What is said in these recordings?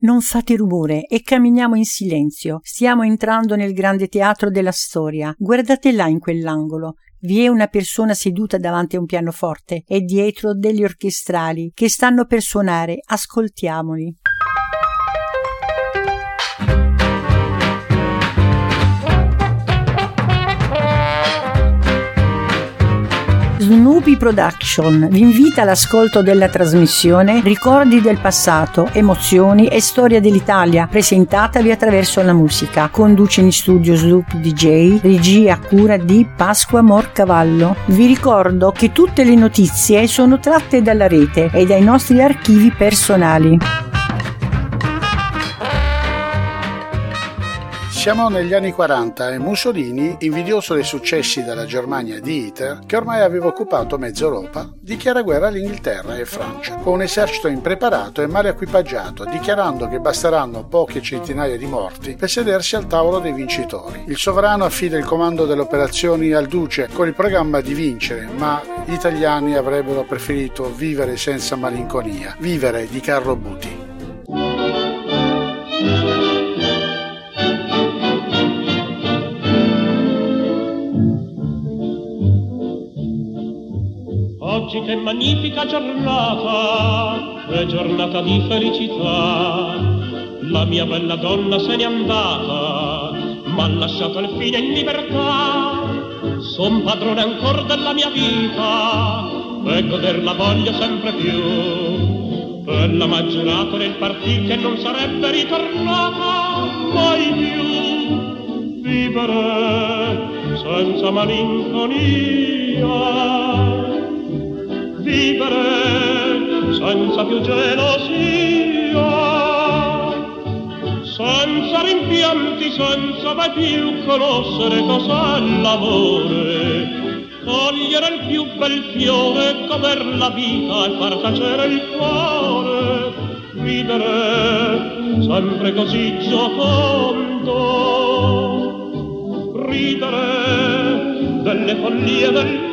Non fate rumore e camminiamo in silenzio. Stiamo entrando nel grande teatro della storia. Guardate là in quell'angolo. Vi è una persona seduta davanti a un pianoforte e dietro degli orchestrali che stanno per suonare. Ascoltiamoli. Snoopy Production vi invita all'ascolto della trasmissione Ricordi del passato, emozioni e storia dell'Italia, presentatavi attraverso la musica. Conduce in studio Snoopy DJ, regia cura di Pasqua Morcavallo. Vi ricordo che tutte le notizie sono tratte dalla rete e dai nostri archivi personali. Siamo negli anni 40 e Mussolini, invidioso dei successi della Germania di Hitler, che ormai aveva occupato mezza Europa, dichiara guerra all'Inghilterra e Francia, con un esercito impreparato e male equipaggiato, dichiarando che basteranno poche centinaia di morti per sedersi al tavolo dei vincitori. Il sovrano affida il comando delle operazioni al duce con il programma di vincere, ma gli italiani avrebbero preferito vivere senza malinconia, vivere di Carlo Buti. Oggi che magnifica giornata, è giornata di felicità. La mia bella donna se n'è andata, m'ha lasciato al fine in libertà. Son padrone ancora della mia vita, e goderla voglio sempre più. Ella m'ha giurato nel partito che non sarebbe ritornata mai più. Vivere senza malinconia vivere senza più gelosia, senza rimpianti, senza mai più conoscere cos'è l'amore, cogliere il più bel fiore, goder la vita e far tacere il cuore, vivere sempre così giocondo, ridere delle follie del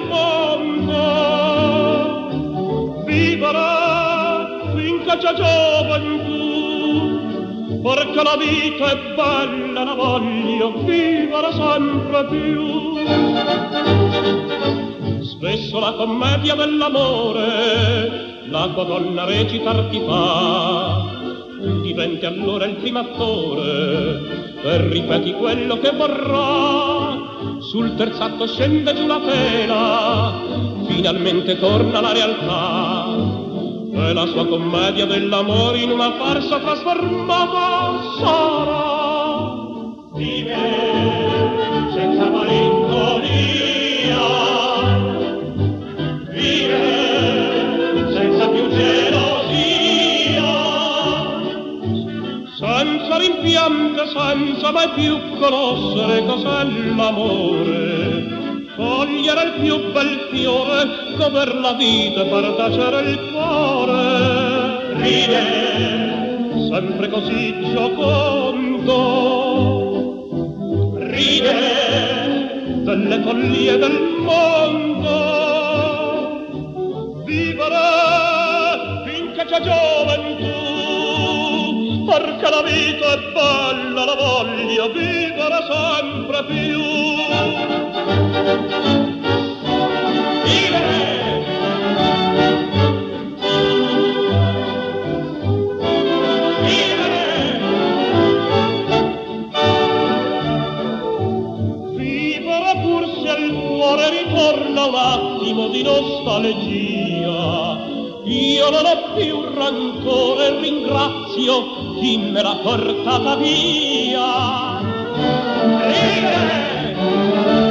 vivere finché c'è gioventù, perché la vita è bella, la voglio vivere sempre più. Spesso la commedia dell'amore, la donna recita ti fa, diventi allora il primo attore e ripeti quello che vorrà. Sul terzatto scende giù la tela, finalmente torna la realtà. E la sua commedia dell'amore in una farsa trasformata sarà. Vive senza rimpianto, senza mai più conoscere cos'è l'amore cogliere il più bel fiore, goder la vita far tacere il cuore. Ride, sempre così giocondo, ride delle follie del mondo. Perché la vita è bella, la voglio vivere sempre più. un attimo di nostalgia. Io non ho più rancore ringrazio chi me l'ha portata via. Ride!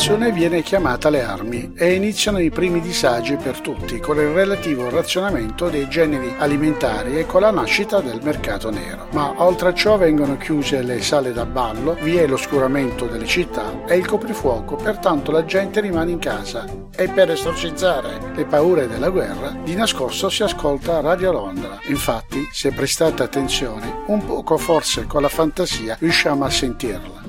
Popolazione viene chiamata alle armi e iniziano i primi disagi per tutti con il relativo razionamento dei generi alimentari e con la nascita del mercato nero. Ma oltre a ciò vengono chiuse le sale da ballo, vi è l'oscuramento delle città e il coprifuoco, pertanto la gente rimane in casa e per esorcizzare le paure della guerra di nascosto si ascolta Radio Londra. Infatti, se prestate attenzione, un poco forse con la fantasia riusciamo a sentirla.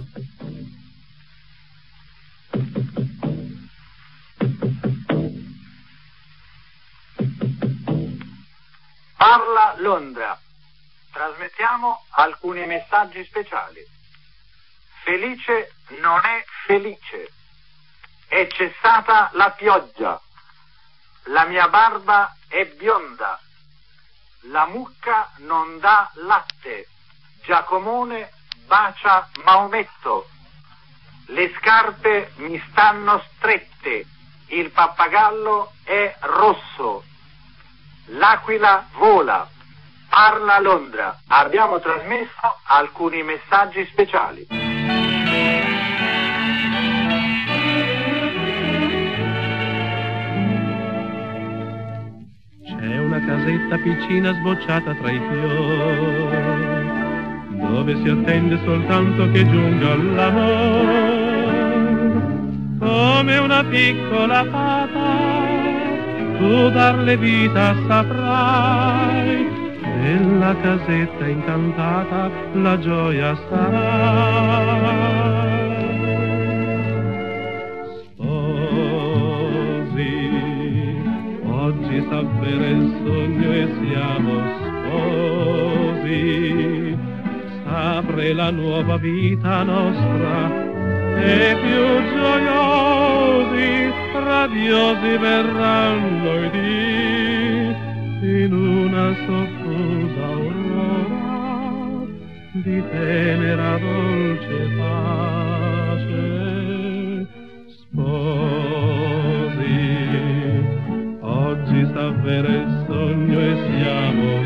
Londra. Trasmettiamo alcuni messaggi speciali. Felice non è felice. È cessata la pioggia. La mia barba è bionda. La mucca non dà latte. Giacomone bacia Maometto. Le scarpe mi stanno strette. Il pappagallo è rosso. L'aquila vola. Parla Londra. Abbiamo trasmesso alcuni messaggi speciali. C'è una casetta piccina sbocciata tra i fiori, dove si attende soltanto che giunga l'amore, come una piccola fata tu darle vita saprai, nella casetta incantata la gioia sarà. Sposi, oggi s'avvera il sogno e siamo sposi, s'apre la nuova vita nostra e più gioiosi, radiosi verranno i dì in una soffusa aurora di tenera dolce pace. Sposi, oggi s'avvera il sogno e siamo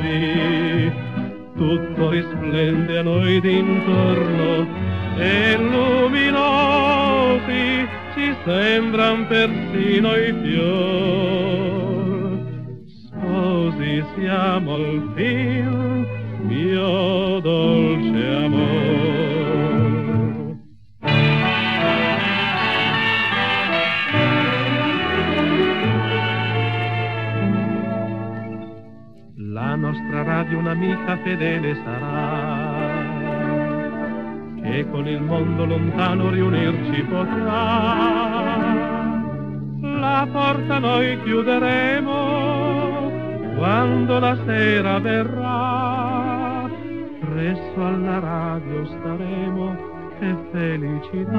sposi, tutto risplende a noi d'intorno e luminosi ci sembran persino i fior. Sposi siamo al fin, mio dolce amor. La nostra radio un'amica fedele sarà e con il mondo lontano riunirci potrà. La porta noi chiuderemo quando la sera verrà, presso alla radio staremo, che felicità.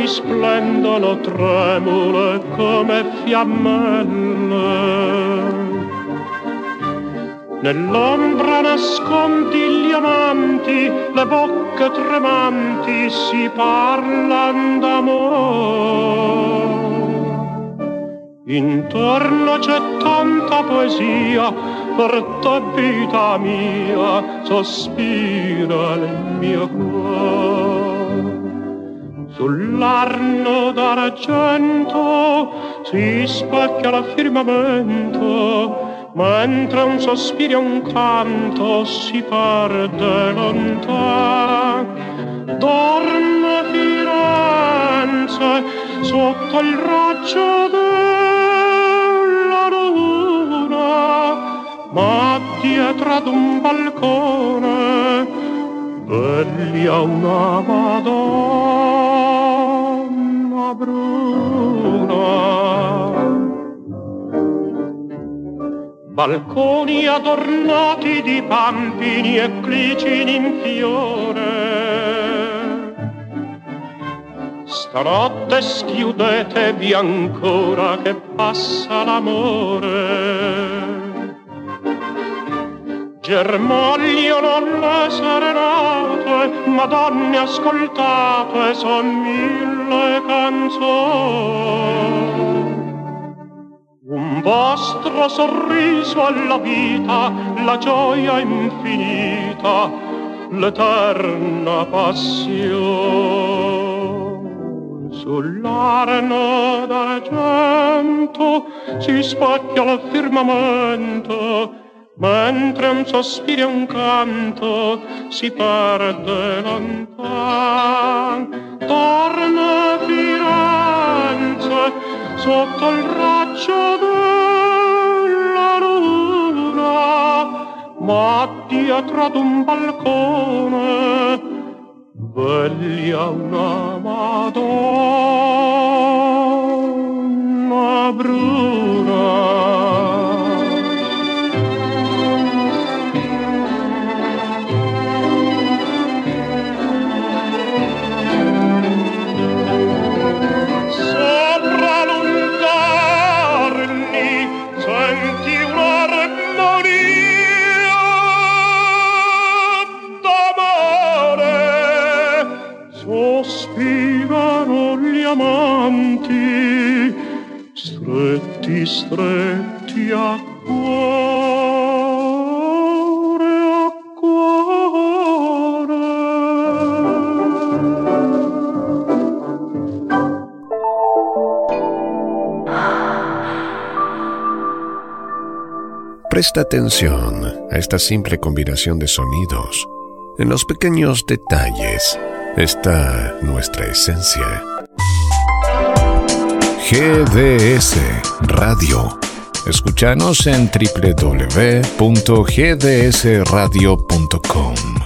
Risplendono tremule come fiammelle Nell'ombra nascondi gli amanti, le bocche tremanti si parlan d'amore. Intorno c'è tanta poesia, per te vita mia, sospira il mio cuore. Sull'arno d'argento si spacchia la firmamento, mentre un sospiro e un canto si perde lontano. Dorme Firenze sotto il raggio della luna, ma dietro ad un balcone veglia una Madonna bruna balconi adornati di pampini e clicini in fiore. Stanotte schiudetevi ancora che passa l'amore. Germogliano le serenate, madonne ascoltate, son mille canzoni. Un vostro sorriso alla vita, la gioia infinita, l'eterna passione. Sull'arena d'argento si spacchia il firmamento, mentre un sospiro e un canto si perde lontan. Torna Firenze, sotto il raggio della luna, ma dietro ad un balcone veglia una Madonna bruna. Presta atención a esta simple combinación de sonidos. En los pequeños detalles está nuestra esencia. GDS Radio. Escúchanos en www.gdsradio.com.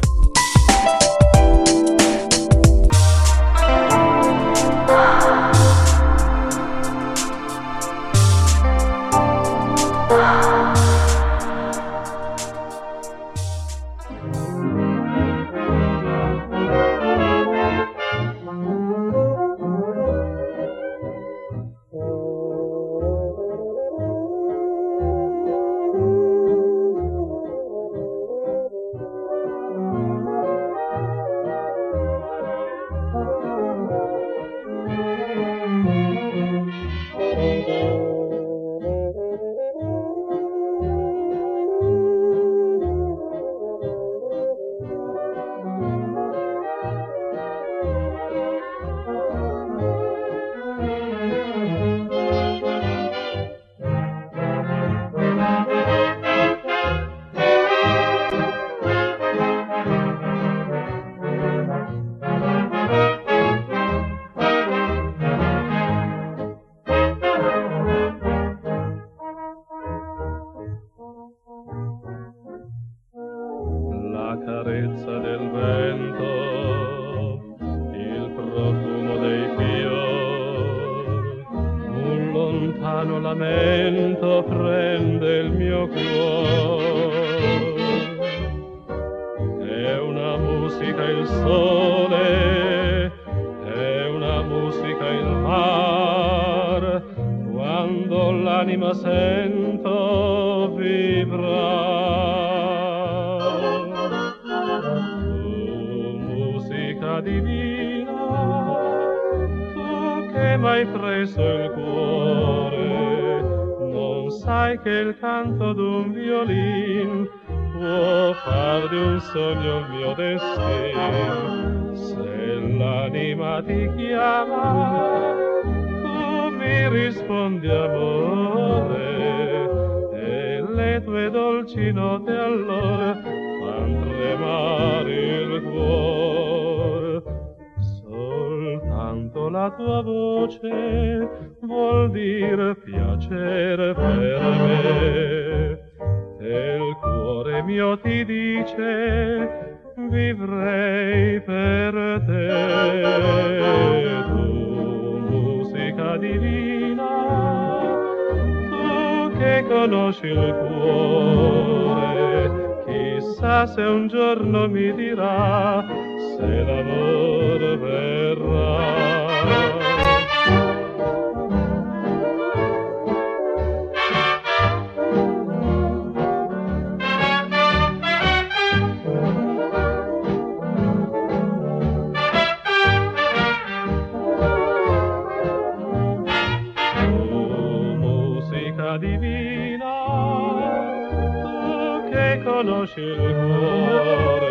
conosci il cuore,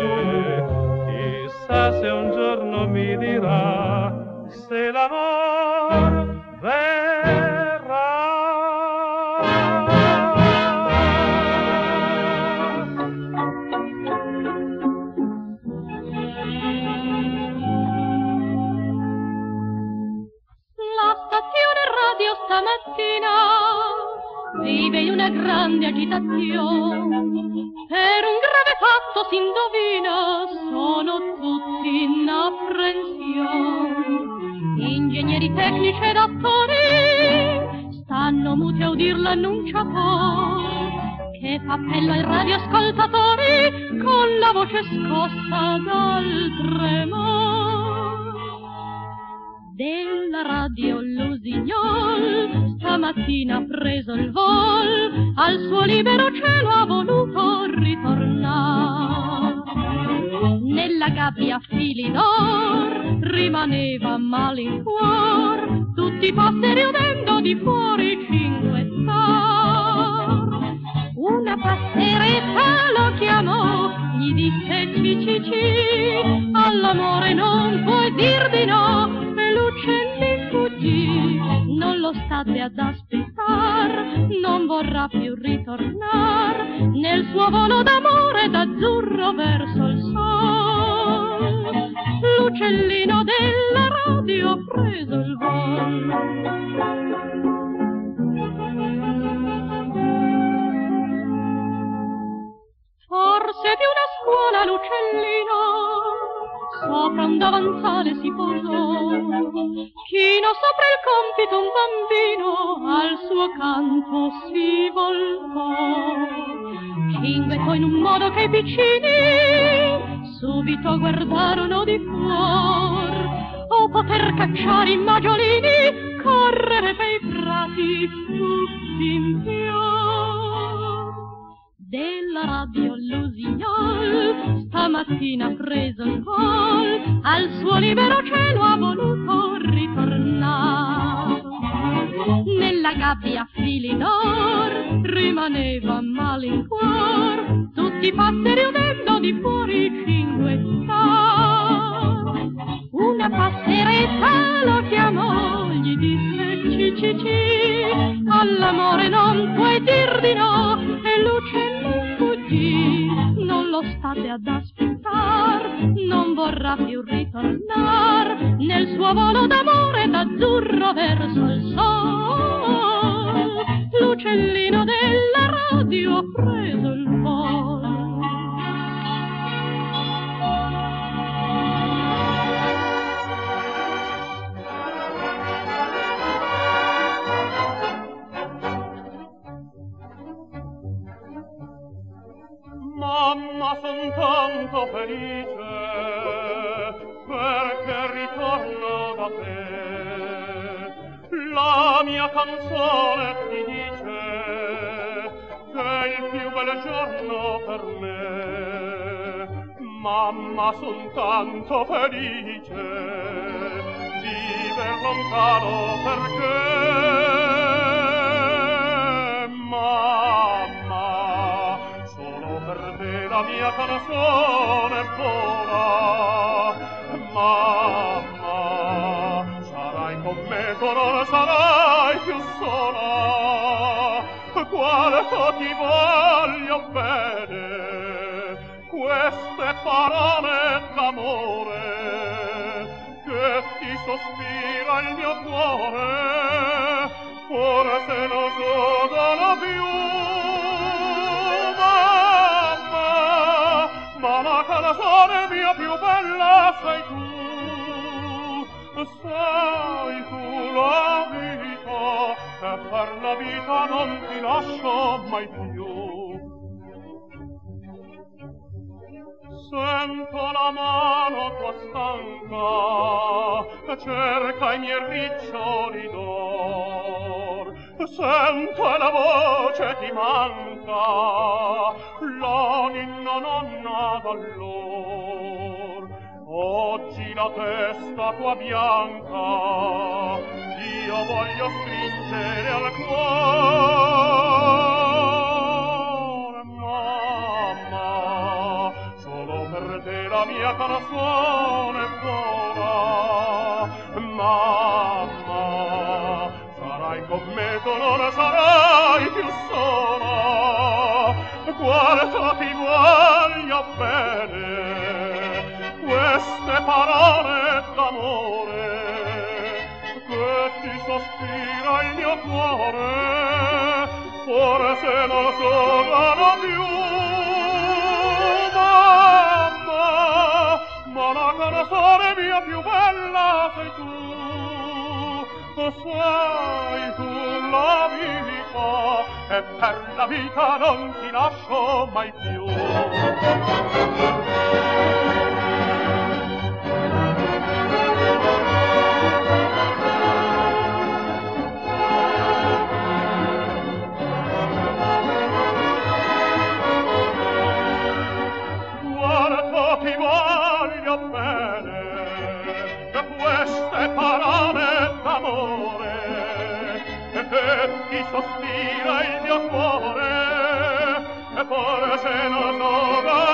chissà se un giorno mi dirà se l'amor radioascoltatori con la voce scossa dal tremore della radio Lusignol. Stamattina ha preso il vol al suo libero cielo ha voluto ritornare. Nella gabbia fili d'or rimaneva malincuor tutti i passeri udendo di fuori cinque star una passeretta lo chiamò gli disse ci all'amore non puoi dir di no l'uccelli fuggì, non lo state ad aspettar, non vorrà più ritornar nel suo volo d'amore d'azzurro verso il sol. L'uccellino della radio ha preso il vol. Forse di una scuola l'uccellino sopra un davanzale si posò. Chino sopra il compito un bambino al suo canto si voltò. Cinguetò in un modo che i piccini subito guardarono di fuor. O poter cacciare i maggiolini, correre per i prati tutti in fior della radio Lusignol. Stamattina preso il vol al suo libero cielo ha voluto ritornare. Nella gabbia fili d'or rimaneva malincuor tutti i passeri udendo di fuori cinque star una passeretta lo chiamò gli disse ci ci ci all'amore non puoi dir di no e l'uccello fuggì, non lo state ad aspettar, non vorrà più ritornar nel suo volo d'amore d'azzurro verso il sol. L'uccellino della radio ha preso il volo. felice perché ritorno da te? La mia canzone ti dice che il più bel giorno per me. Mamma son tanto felice vive lontano perché mia canzone vola mamma sarai con me tu non sarai più sola. Quanto ti voglio bene. Queste parole d'amore che ti sospira il mio cuore forse non sono più canzone mia più bella sei tu. Sei tu la vita e per la vita non ti lascio mai più. Sento la mano tua stanca, cerca i miei riccioli d'or. Sento la voce ti manca, l'anima nonna d'allor. Oggi la testa tua bianca, io voglio stringere al cuore, la mia canzone buona. Mamma sarai con me tu non sarai più sola. Quanto ti voglio bene queste parole d'amore. Che ti sospira il mio cuore forse non sono più sola canzone mia più bella sei tu sei tu la vita e per la vita non ti lascio mai più. d'amore e petti sospira il mio cuore e forse non so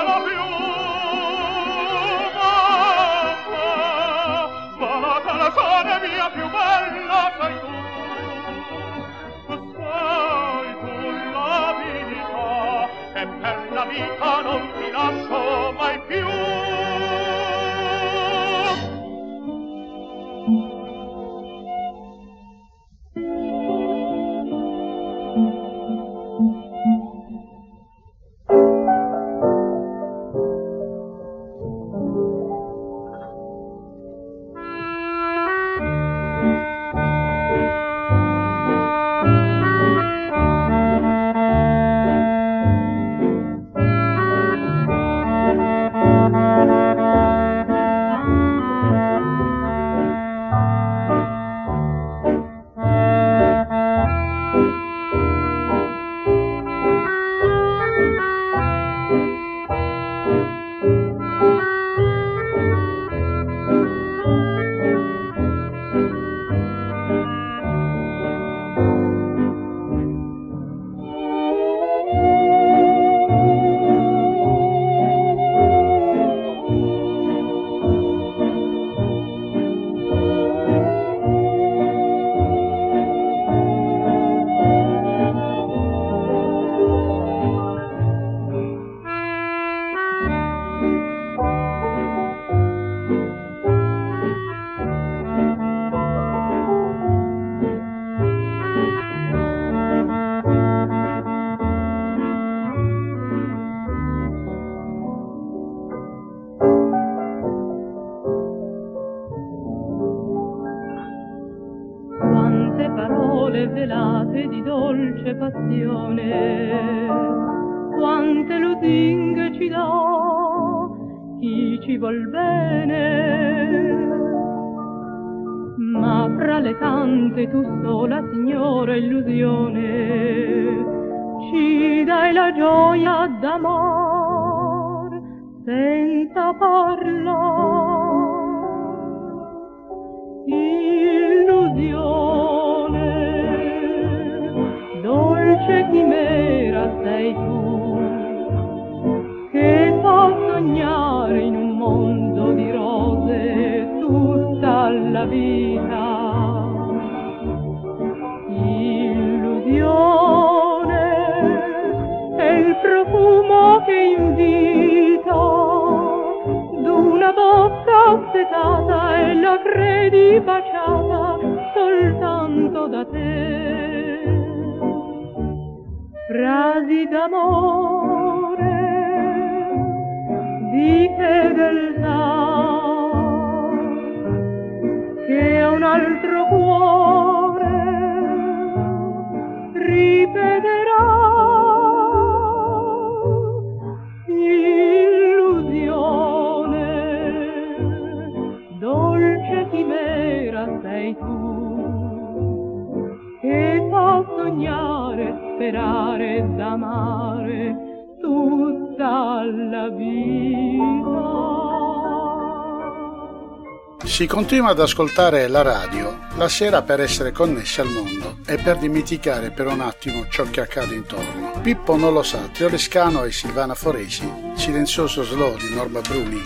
Si continua ad ascoltare la radio la sera per essere connessi al mondo e per dimenticare per un attimo ciò che accade intorno. Pippo non lo sa, Triolescano e Silvana Foresi, Silenzioso Slow di Norma Bruni,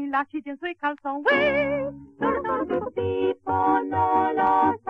ni la chillen soy calzón, güey. Solo, solo, tipo no lo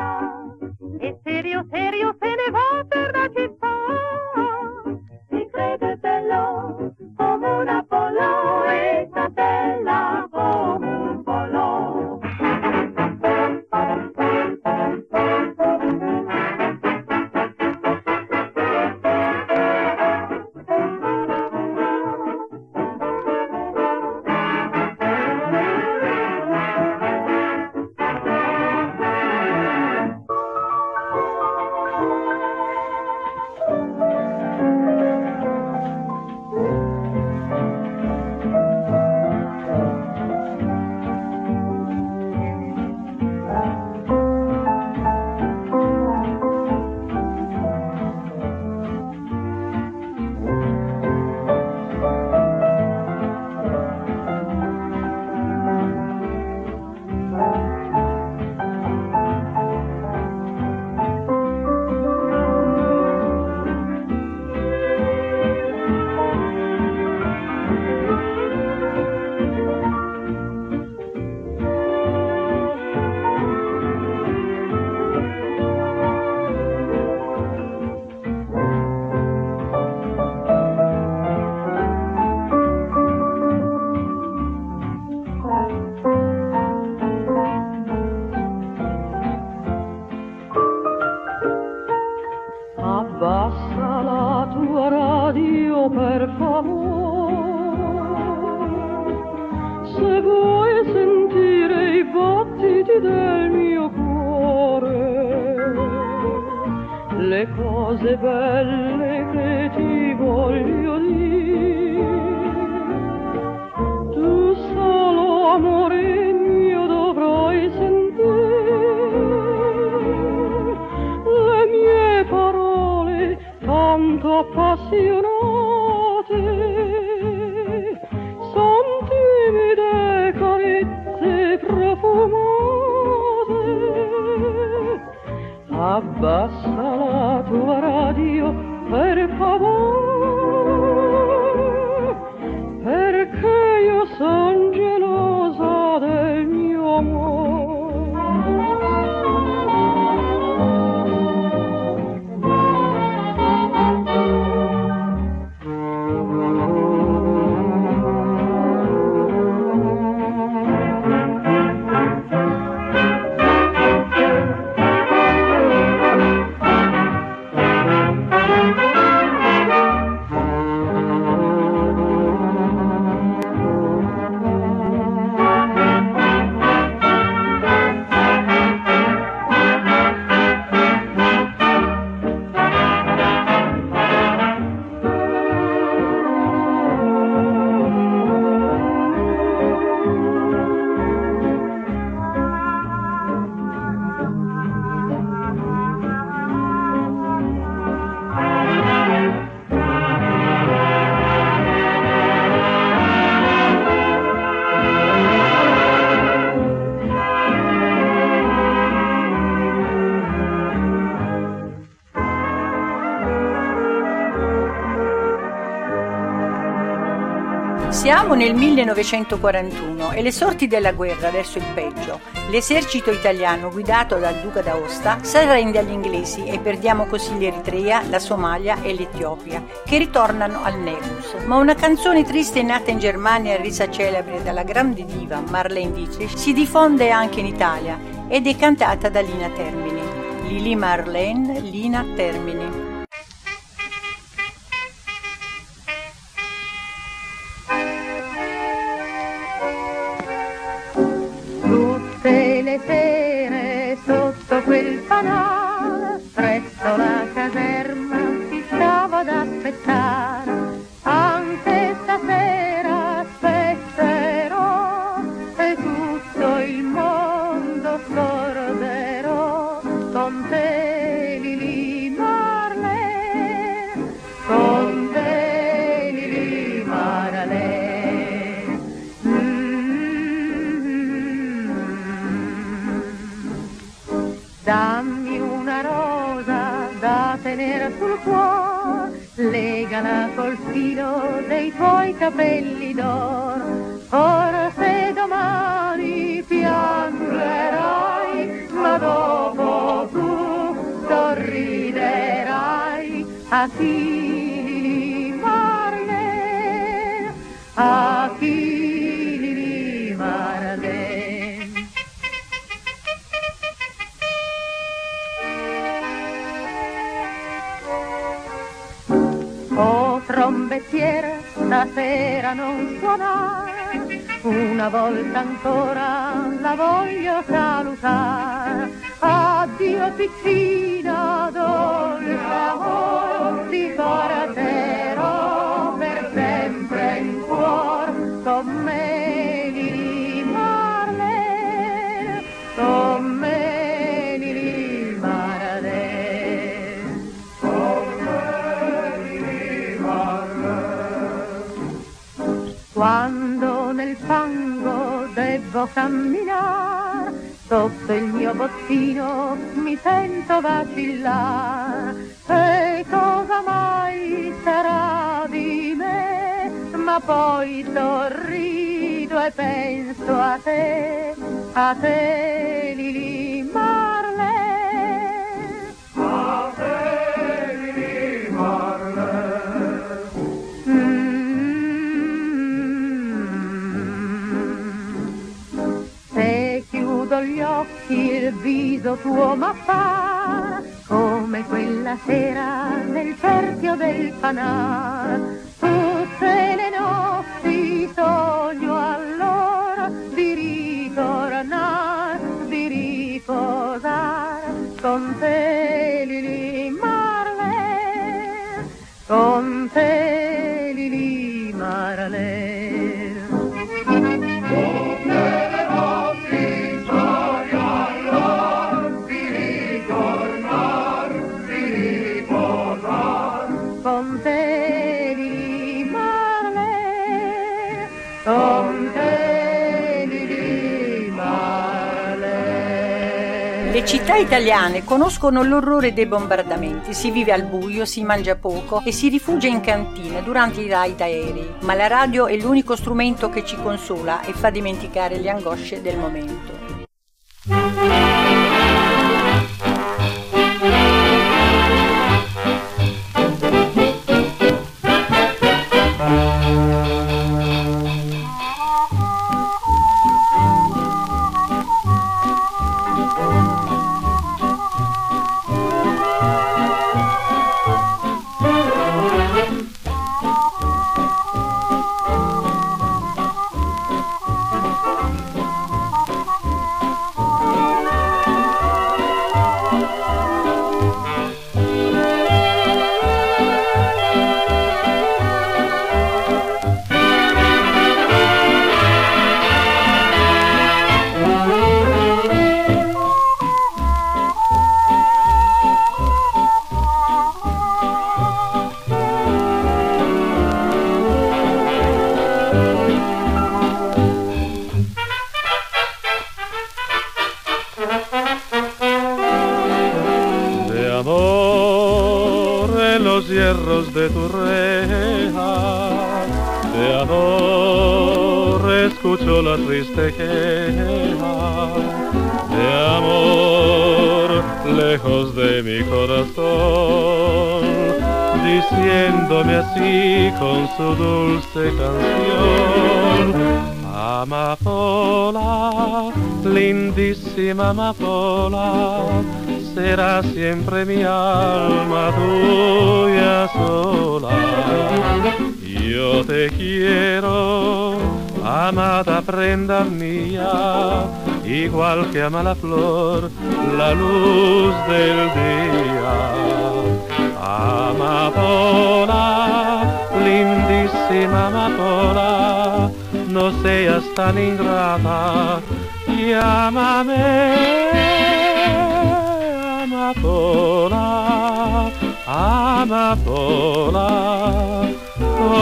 Siamo nel 1941 e le sorti della guerra verso il peggio. L'esercito italiano guidato dal duca d'Aosta si arrende agli inglesi e perdiamo così l'Eritrea, la Somalia e l'Etiopia, che ritornano al Negus. Ma una canzone triste nata in Germania e resa celebre dalla grande diva Marlene Dietrich si diffonde anche in Italia ed è cantata da Lina Termini. Lili Marlene, Lina Termini. Poi sorrido e penso a te, a te Lili Marlene. A te Lili Se chiudo gli occhi il viso tuo m'appare come quella sera nel cerchio del ho bisogno allora di ritornare, di riposare con te, Lili Marley, con te. Città italiane conoscono l'orrore dei bombardamenti, si vive al buio, si mangia poco e si rifugia in cantina durante i raid aerei, ma la radio è l'unico strumento che ci consola e fa dimenticare le angosce del momento.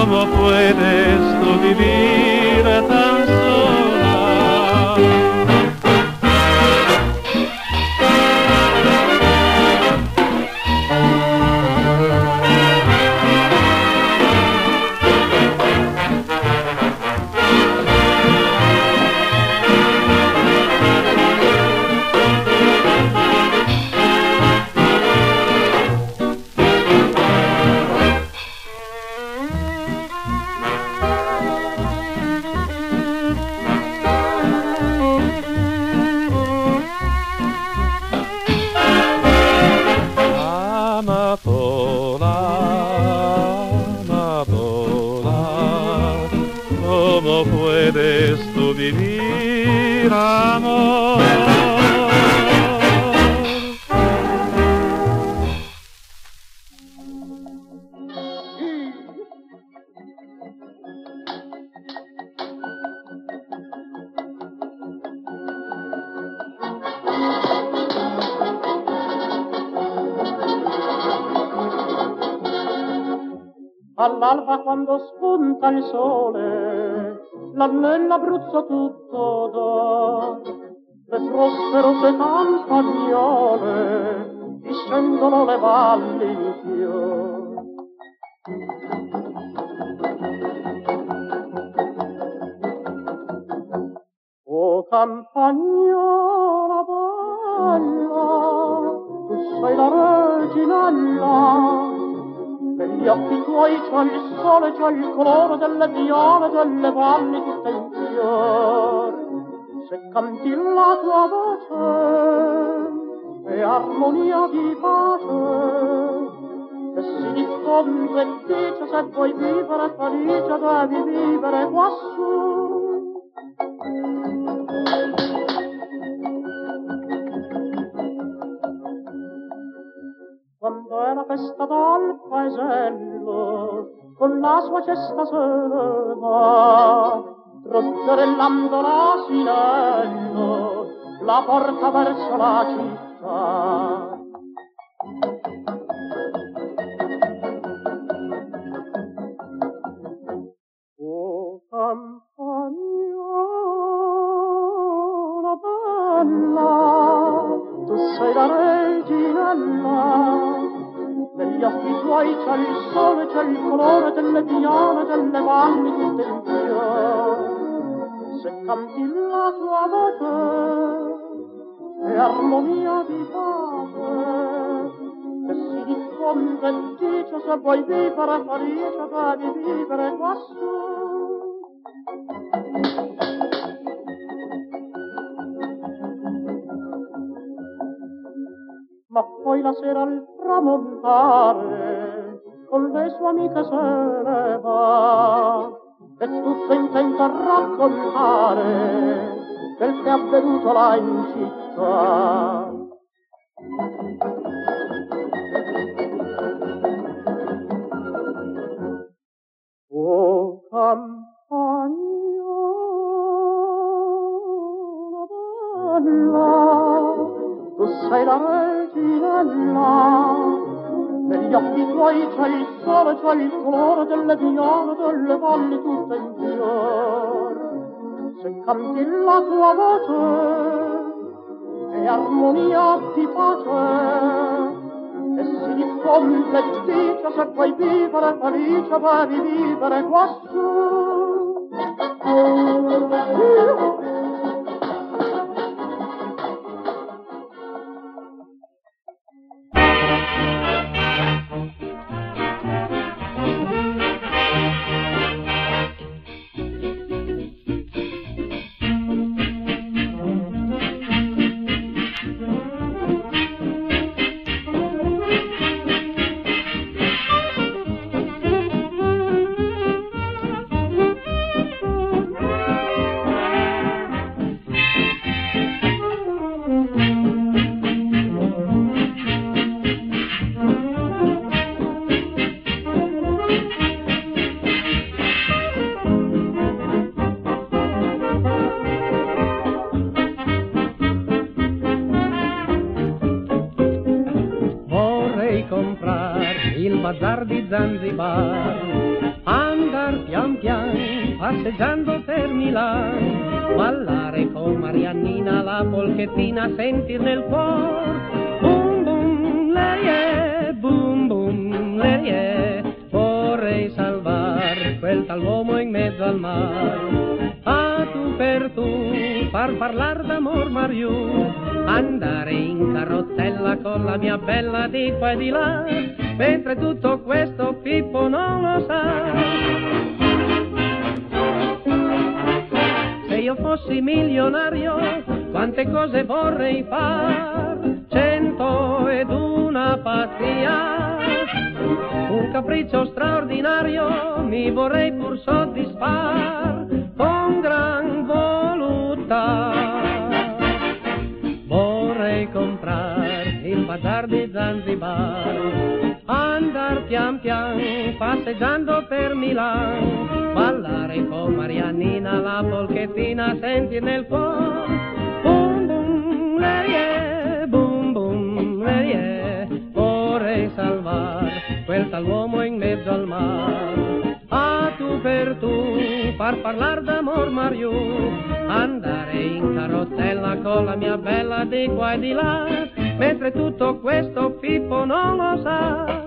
¿Cómo puedes tú vivir là nell'Abruzzo tutto d'or, le prosperose campagnole discendono le valli in fior. O campagnola bella, tu sei la reginella, per gli occhi tuoi c'è il sole, c'è il colore delle viole, delle valli tutte in fior. Se canti la tua voce è armonia di pace, che si diffonde e dice se vuoi vivere felice devi vivere quassù. Quando era festa dal paesello, con la sua cesta se ne va, trotterellando l'asinello, la porta verso la città. Negli occhi tuoi c'è il sole, c'è il colore delle piane, delle valli tutte in fiore. Se canti la tua voce è armonia di pace, che si diffonde e dice se vuoi vivere felice devi vivere quassù. Ma poi la sera al tramontare con le sue amiche se ne va e tutto intento a raccontare quel che è avvenuto là in città. Valli tutte in fiore. Se canti la tua voce è armonia di pace, e si diffonde e dice se vuoi vivere felice devi vivere quassù. Di qua e di là, mentre tutto questo Pippo non lo sa. Se io fossi milionario, quante cose vorrei far, cento ed una pazzia, un capriccio straordinario mi vorrei pur soddisfar di andar pian pian passeggiando per Milano, ballare con Mariannina la polchettina, senti nel cuore, bum bum, lei è, bum bum, lei è, vorrei salvar quel tal uomo in mezzo al mare. A tu per tu, far parlar d'amor Mariù, andare in carrozzella con la mia bella di qua e di là, mentre tutto questo Pippo non lo sa.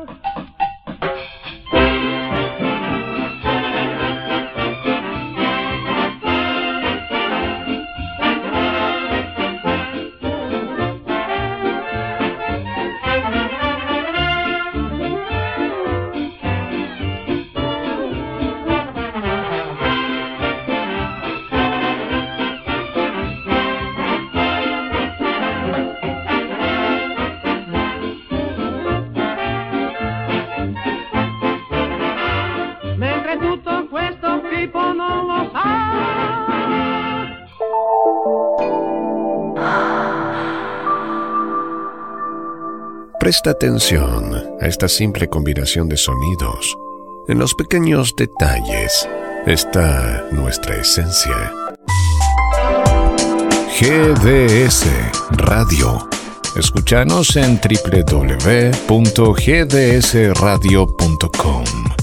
Presta atención a esta simple combinación de sonidos. En los pequeños detalles está nuestra esencia. GDS Radio. Escúchanos en www.gdsradio.com.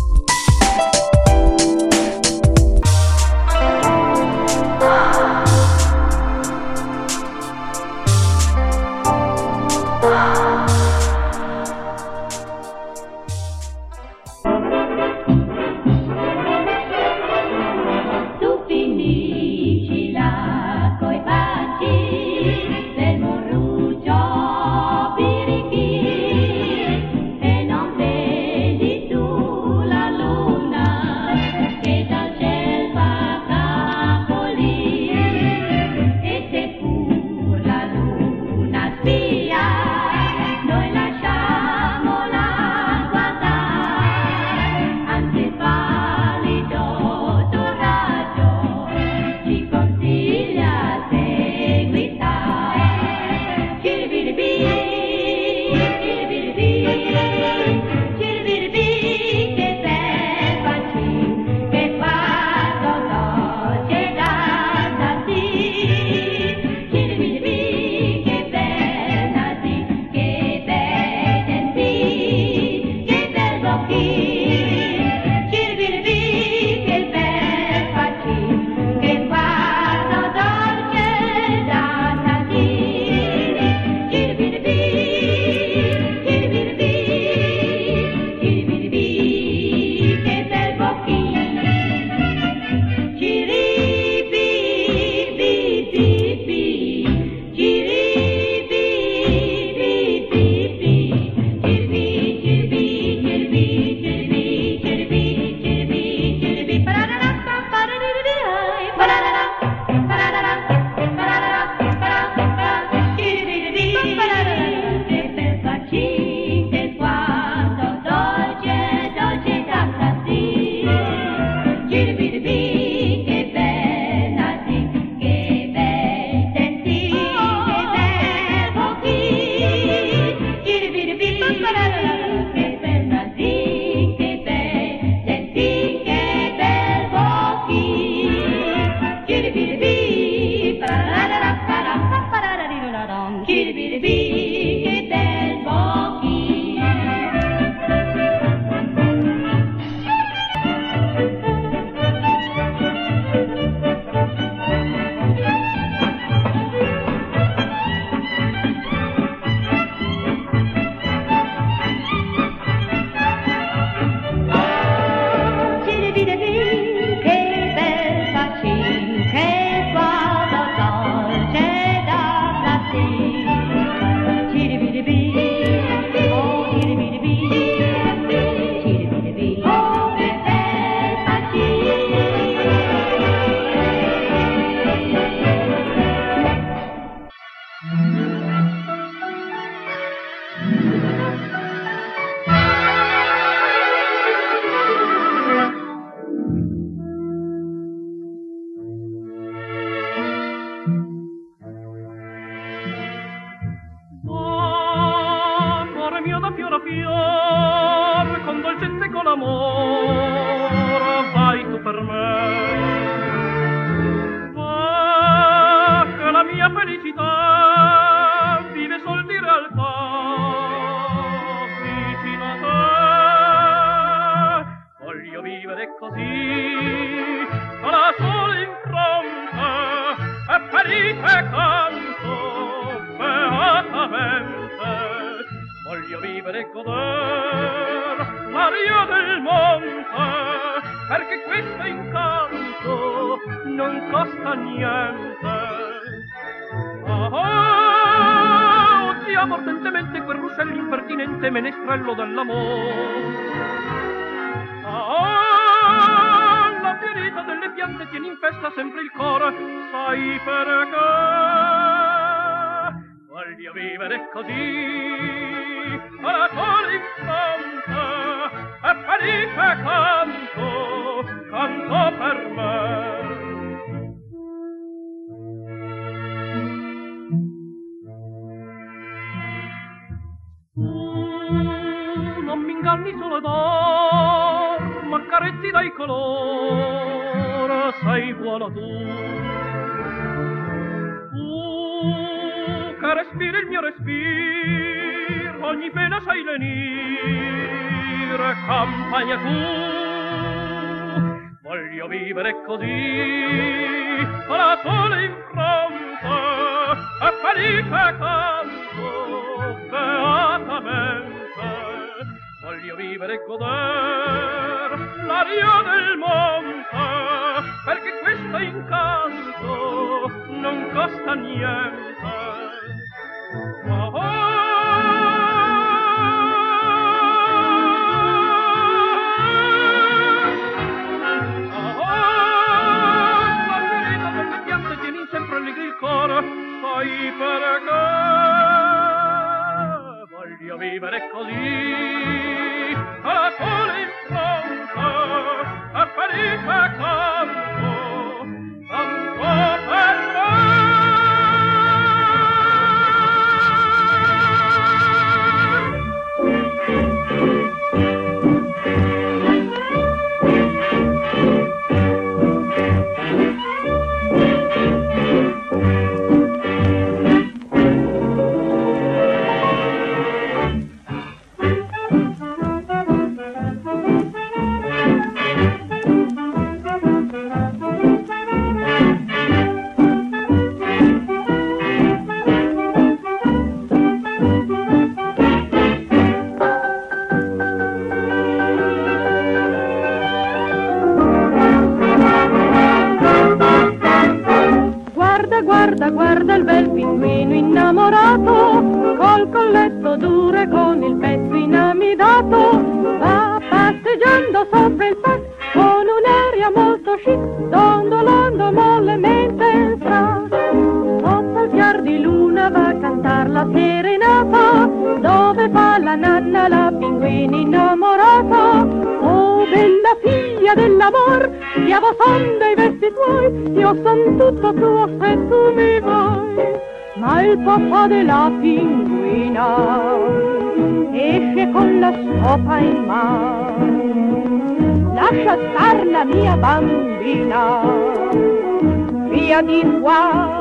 via di qua.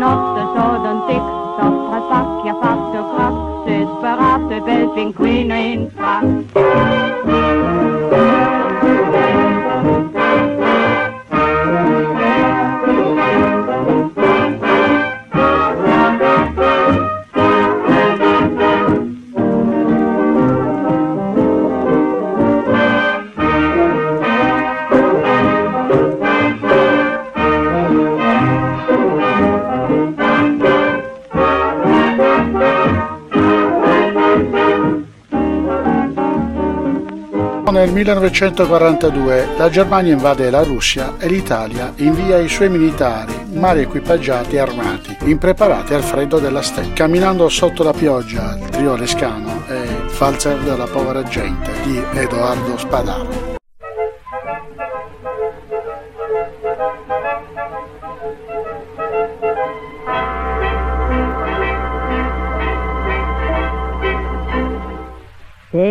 Morgen auf der Sodden dick, Sopra Sack, ja Faktokraft, Süßberate, Belfin, Queen in Frack. nel 1942 la Germania invade la Russia e l'Italia invia i suoi militari, male equipaggiati e armati, impreparati al freddo della steppe. Camminando sotto la pioggia, il trio Lescano e Falzer della povera gente di Edoardo Spadaro.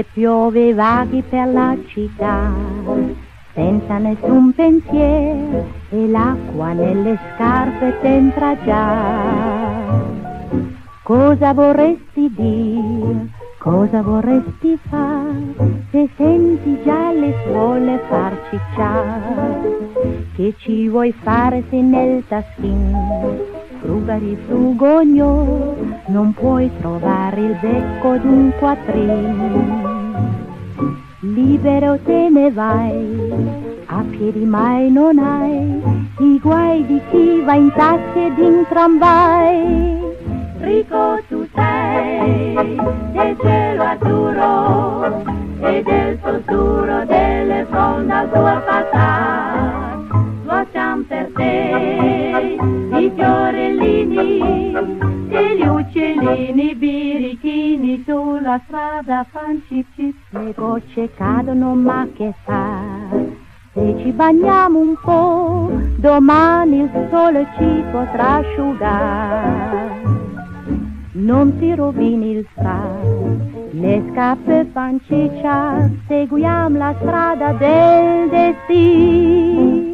Piove vaghi per la città, senza nessun pensiero, e l'acqua nelle scarpe t'entra già. Cosa vorresti dire? Cosa vorresti fare se senti già le suole far cicciare? Che ci vuoi fare se nel taschino frugari frugogno non puoi trovare il becco d'un quattrino? Libero te ne vai, a piedi mai non hai i guai di chi va in taxi ed in tramvai. Rico tu sei del cielo azzurro e del futuro delle fronde al tuo passato. Facciamo per te i fiorellini uccellini birichini sulla strada fan cip cip. Le gocce cadono ma che fa? Se ci bagniamo un po', domani il sole ci potrà asciugare non ti rovini il strada, le scarpe fan ciccia, seguiamo la strada del destino.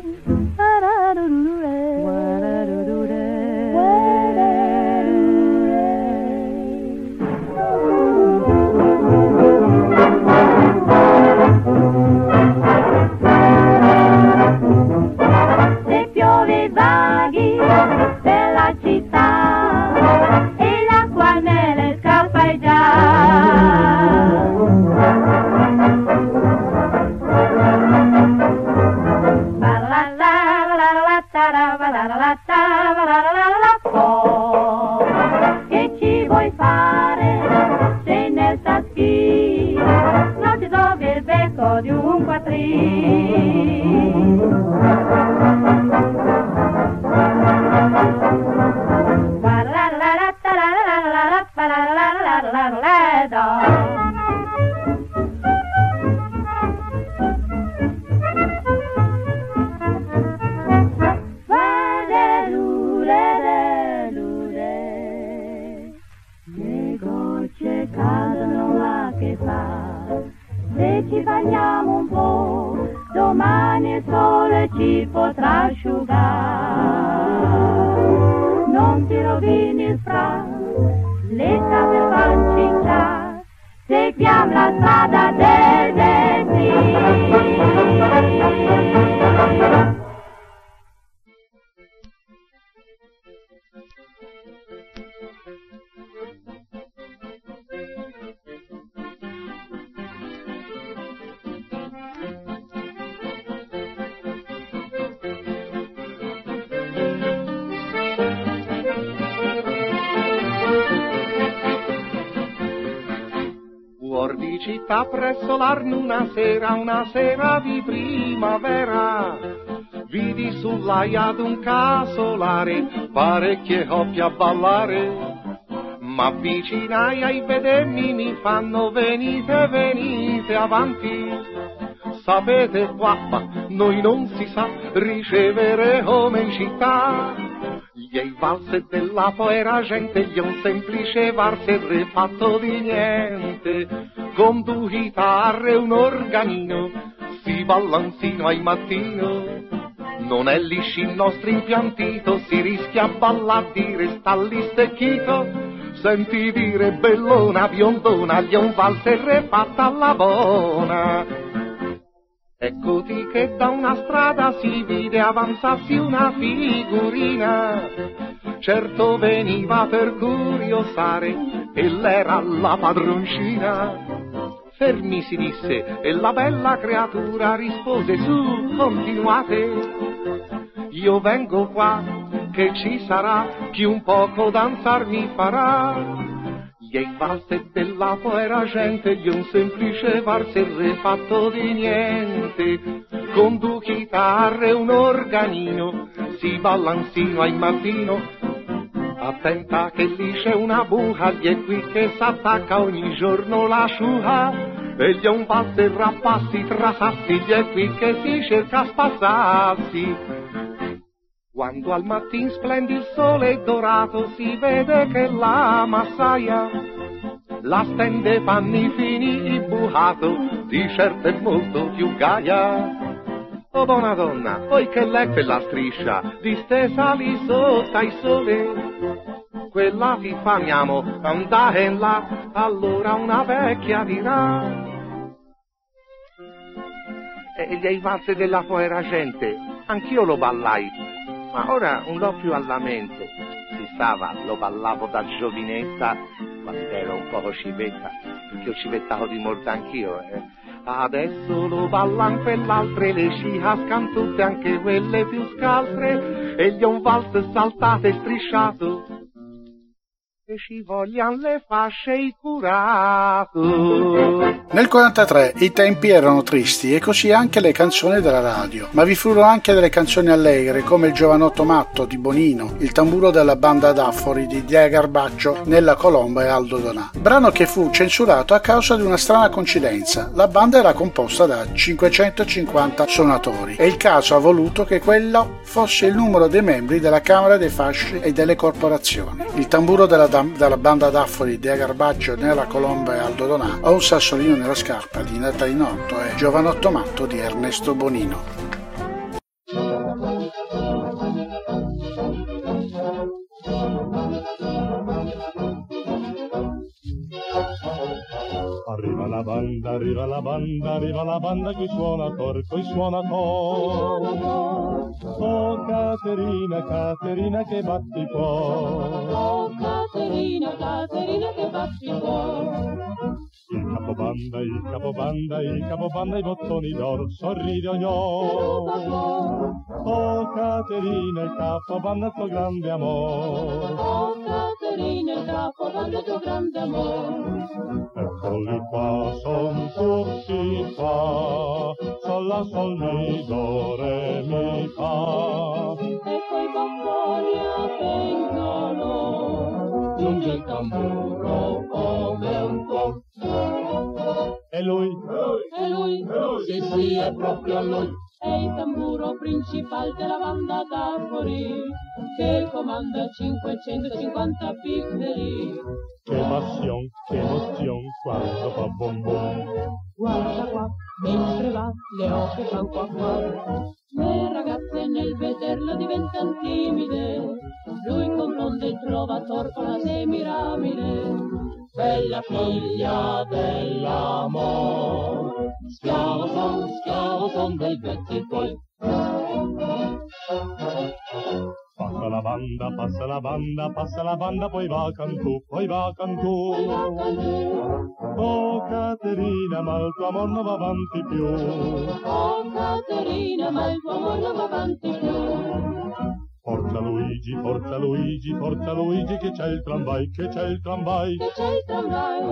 Città e l'acqua nelle scarpe già. Che ci vuoi fare? Sei nel taschino, non ti trovi il becco di un Le una sera di primavera, vidi sull'aia d'un casolare parecchie coppie a ballare. Ma avvicinai ai vedermi mi fanno venite, venite avanti. Sapete qua, ma noi non si sa ricevere come in città. Gli ei valse della poera gente, gli un semplice valse fatto di niente, con due chitarre e un organino, si ballansino ai mattino. Non è lisci il nostro impiantito, si rischia a ballare di lì stecchito. Senti dire bellona, biondona, gli un valse fatta alla Eccoti che da una strada si vide avanzarsi una figurina, certo veniva per curiosare e l'era la padroncina. Fermi si disse e la bella creatura rispose su, continuate, io vengo qua che ci sarà chi un poco danzar mi farà. Gli ei valse della poera gente, gli un semplice valse fatto di niente, con due chitarre e un organino, si ballansino al mattino. Attenta che lì c'è una buca, gli è qui che s'attacca ogni giorno la sciuga, e gli un valse rappassi tra sassi, gli è qui che si cerca spassarsi. Quando al mattin splendi il sole dorato si vede che la massaia la stende panni fini imbucato, di certo è molto più gaia. Oh buona donna, poi che l'è quella striscia, distesa lì sotto ai sole? Quella ti famiamo andare là, allora una vecchia dirà. E gli valse della poera gente, anch'io lo ballai, ma ora non l'ho più alla mente. Si stava, lo ballavo da giovinetta, quando ero un po' civetta, perché ho civettato di molto anch'io. Eh. Adesso lo ballan quell'altre, le sci cascan tutte, anche quelle più scaltre, e gli un valse saltate strisciato, che ci vogliano le fasce i curato. Nel 43 i tempi erano tristi e così anche le canzoni della radio, ma vi furono anche delle canzoni allegre come il Giovanotto Matto di Bonino, il tamburo della banda d'Affori di Dia Garbaccio, Nella Colomba e Aldo Donà. Brano che fu censurato a causa di una strana coincidenza. La banda era composta da 550 suonatori e il caso ha voluto che quello fosse il numero dei membri della Camera dei Fasci e delle corporazioni. Il tamburo della dalla banda d'affori di Agarbaccio, Nera Colomba e Aldo Donà o un sassolino nella scarpa di Natalinotto e Giovanotto Matto di Ernesto Bonino. Arriva la banda, arriva la banda, arriva la banda qui suona cor, qui suona cor. Oh Caterina, Caterina che batti cuore. Oh Caterina, Caterina che batti cuore. Il capobanda, il capobanda, il capobanda, i bottoni d'oro, sorride ognuno. Oh Caterina, il capobanda, il tuo grande amore. Oh Caterina, il capobanda, il tuo grande amore. Eccoli qua, son tutti qua, sol la sol mi do re mi fa. E poi bottoni avvengono, giunge il tamburo come un po'. E lui? E lui? Sì, sì, è proprio lui. È il tamburo principale della banda d'Armori che comanda 550 piccoli. Che passion, che emozion, quando fa bom bom. Guarda qua, mentre va, le occhi fan qua qua. Le ragazze nel vederlo diventano timide. Lui confonde il trovator con la semiramide. Bella figlia dell'amor, schiavo son, schiavo son dei vecchi tuoi. Passa la banda, passa la banda, passa la banda, poi va cantù, poi va cantù. Oh Caterina, ma il tuo amor non va avanti più. Oh Caterina, ma il tuo amor non va avanti più. Forza Luigi, forza Luigi, forza Luigi, che c'è il tramvai, che c'è il tramvai. Che c'è il tramvai.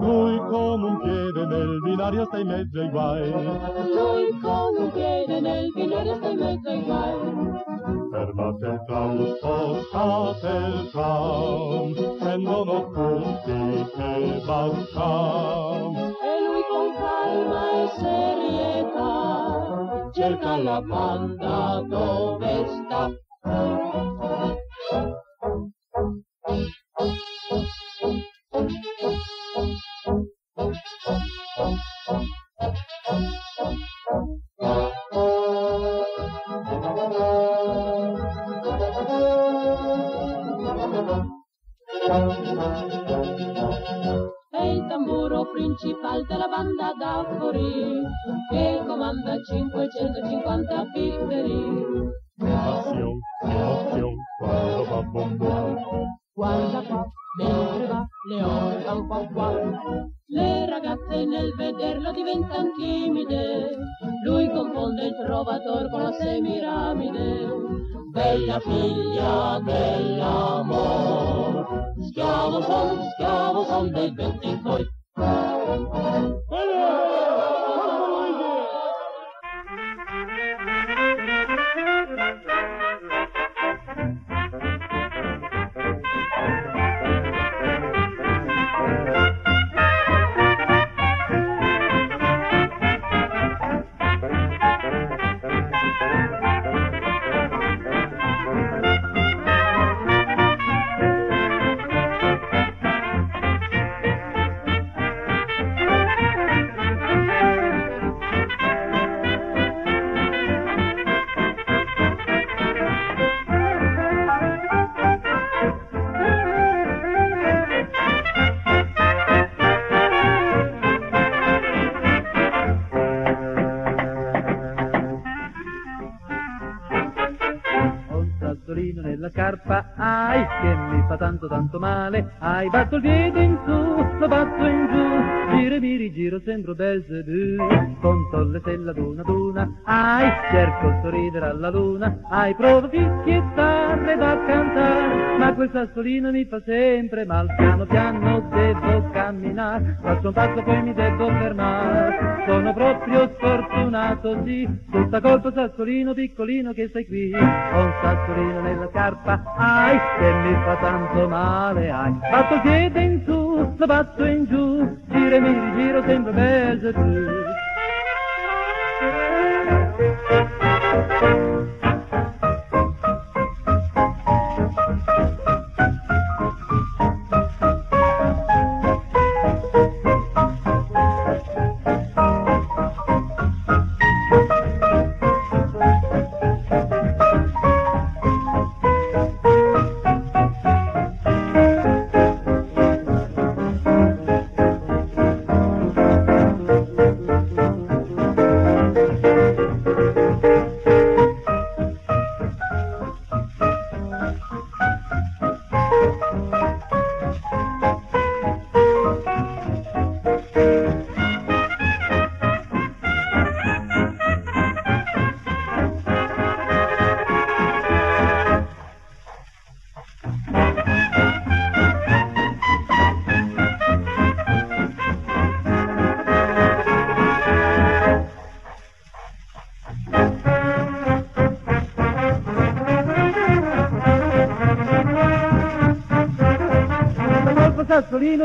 Lui con un piede nel binario sta in mezzo ai guai. Lui con un piede nel binario sta in mezzo ai guai. per batte cauto state jam, prendono punti che baciam. E lui con calma e serietà cerca la banda dove sta. d'Affori che comanda 550 piccoli. Male, ai, batto il piede in su, lo batto in giù, giro mi rigiro, sembro Belzebù, conto le stelle ad una ad una, ai, cerco il sorridere alla luna, ai, provo fischiettare da cantare, quel sassolino mi fa sempre mal, piano piano devo camminare, faccio un passo poi mi devo fermare, sono proprio sfortunato, sì, tutta colpa sassolino piccolino che sei qui, ho un sassolino nella scarpa, ai, che mi fa tanto male, ai, batto il piede in su, lo batto in giù, giro e mi rigiro, sembra Belzebù. sassolino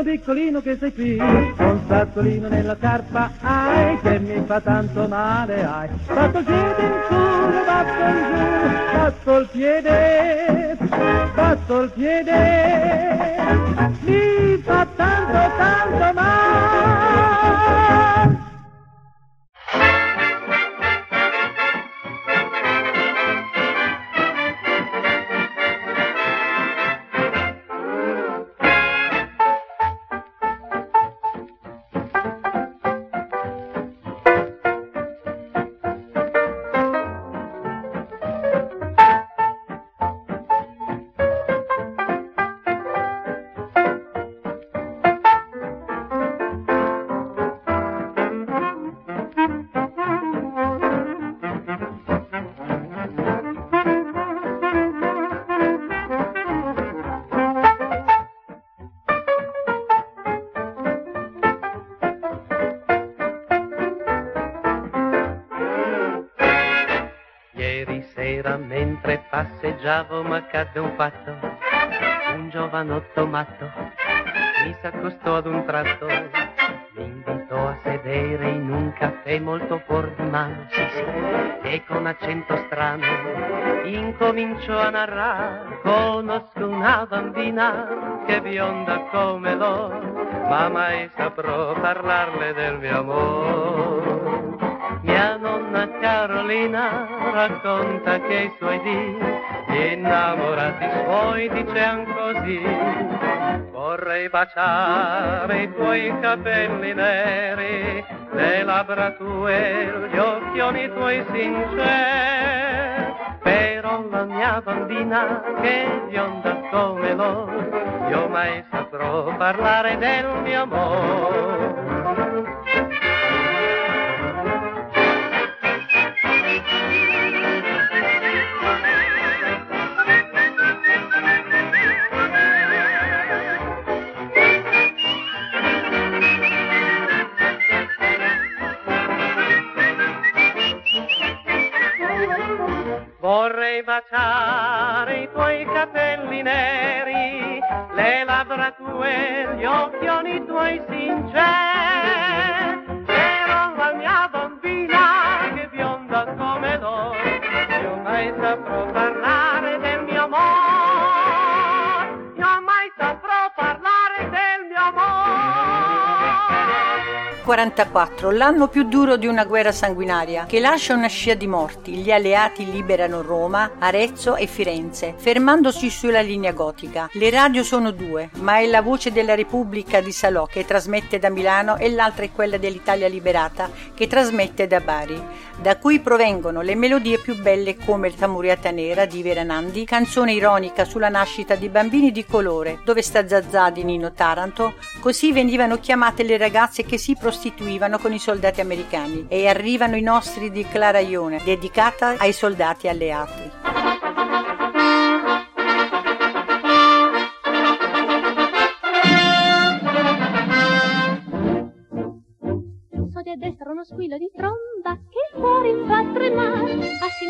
piccolino che sei qui, un sassolino nella scarpa, ai, che mi fa tanto male, ai, batto il piede in su, batto in giù, batto il piede, batto il piede, mi fa tanto tanto male. Passeggiavo m'accadde un fatto, un giovanotto matto. Mi s'accostò ad un tratto, mi invitò a sedere in un caffè molto fuor di mano, sì sì, e con accento strano incominciò a narrare, conosco una bambina che bionda come l'oro, ma mai saprò parlarle del mio amore. Mia nonna Carolina racconta che i suoi dì, innamorati suoi, dicean così. Vorrei baciare i tuoi capelli neri, le labbra tue, gli occhioni tuoi sinceri. Però la mia bambina che è bionda come l'oro, io mai saprò parlare del mio amore. Vorrei baciare i tuoi capelli neri, le labbra tue, gli occhioni tuoi sinceri. 1944, l'anno più duro di una guerra sanguinaria che lascia una scia di morti. Gli alleati liberano Roma, Arezzo e Firenze, fermandosi sulla linea gotica. Le radio sono due, ma è la voce della Repubblica di Salò che trasmette da Milano e l'altra è quella dell'Italia liberata che trasmette da Bari, da cui provengono le melodie più belle come il Tamuriata Nera di Veranandi, canzone ironica sulla nascita di bambini di colore, dove sta Zazà di Nino Taranto, così venivano chiamate le ragazze che si prostituivano con i soldati americani e arrivano i nostri di Clara Ione, dedicata ai soldati alleati. So di destra uno squillo di tromba che fuori fa tremare,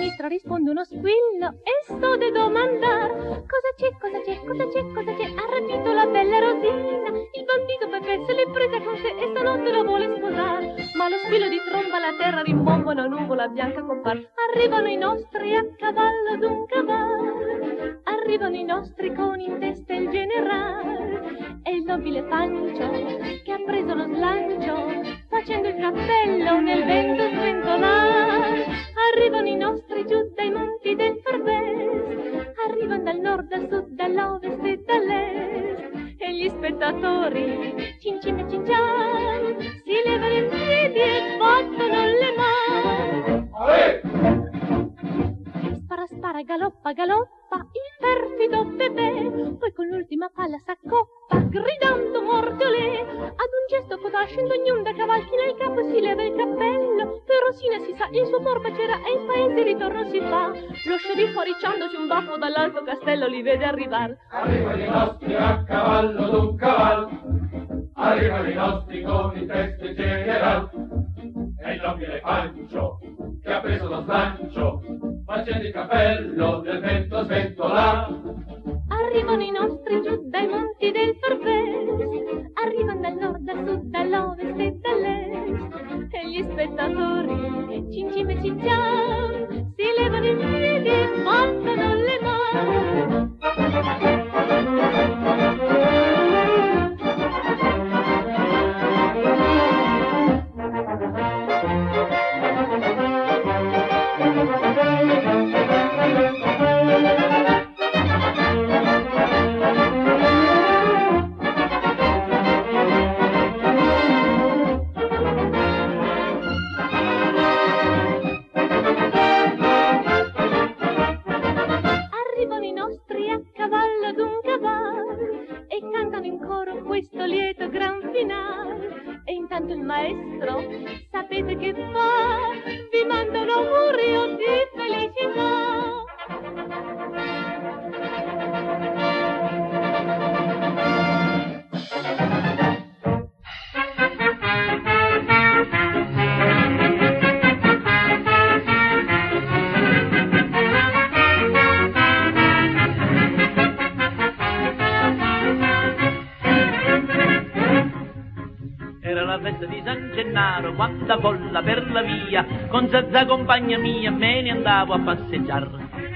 sinistra risponde uno squillo e sto di domandar cosa c'è, cosa c'è, cosa c'è, cosa c'è, ha rapito la bella Rosina, il bandito Pepe se l'è presa con sé e stanotte lo vuole sposare, ma lo squillo di tromba la terra rimbomba una nuvola bianca compare, arrivano i nostri a cavallo d'un cavallo, arrivano i nostri con in testa il generale e il nobile Pancio che ha preso lo slancio facendo il cappello nel vento sventolare. Arrivano i nostri giù dai monti del Farbes, arrivano dal nord, dal sud, dall'ovest e dall'est. E gli spettatori, cin cin e cin cian, si levano in piedi e battono le mani. Spara, spara, galoppa, galoppa, il perfido bebè, poi con l'ultima palla s'accoppa, gridando mordiolè. Ad un gesto coda scendo ognun da cavalchi nel capo si leva il cappello. Per Rosina si sa, il suo morba c'era e in paese ritorno si fa. Lo sceriffo ricciandosi un baffo dall'alto castello li vede arrivar. Arrivano i nostri a cavallo d'un cavallo, arrivano i nostri con i teste general, e il nobile Pancio che ha preso lo slancio, facendo il cappello nel vento sventola. Arrivano i nostri giù dai monti del Farbes, arrivano dal nord, dal sud, dall'ovest e dall'est. E gli spettatori, cin cin e cin cian, si levano in piedi e battono le Arrivano finale. E intanto il maestro, sapete che fa? Vi manda un augurio di felicità. Gennaro, quanta folla per la via, con Zazza compagna mia me ne andavo a passeggiare.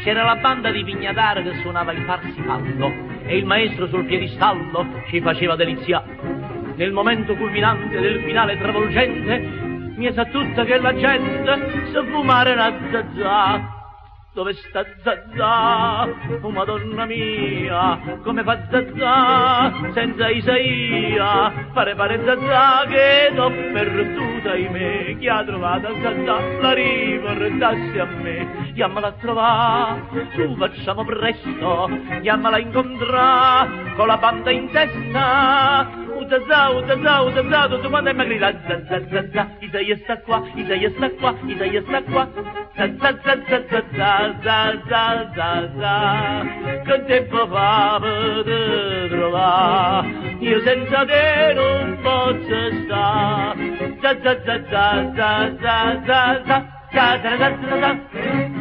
C'era la banda di Pignataro che suonava il parsifallo e il maestro sul piedistallo ci faceva delizia. Nel momento culminante del finale travolgente mi sa tutta che la gente sa fumare una zazza. Dove sta Zazà? Oh madonna mia, come fa Zazà senza Isaia? Pare pare Zazà che l'ho perduta me. Chi ha trovato Zazà la riportassi a me. Chiamala a trovare, su facciamo presto, chiamala a incontrare con la banda in testa. Utazà, utazà, utazà, tutto quanto è mi grida Zazà, Zazà, Isaia sta qua, Isaia sta qua, Isaia sta qua. Zazà, Zazà, Zazà, Zazà, Zazà, che tempo fa per trovare, io senza te non posso stare. Zazà, Zazà, Zazà, Zazà, Zazà, Zazà, Zazà.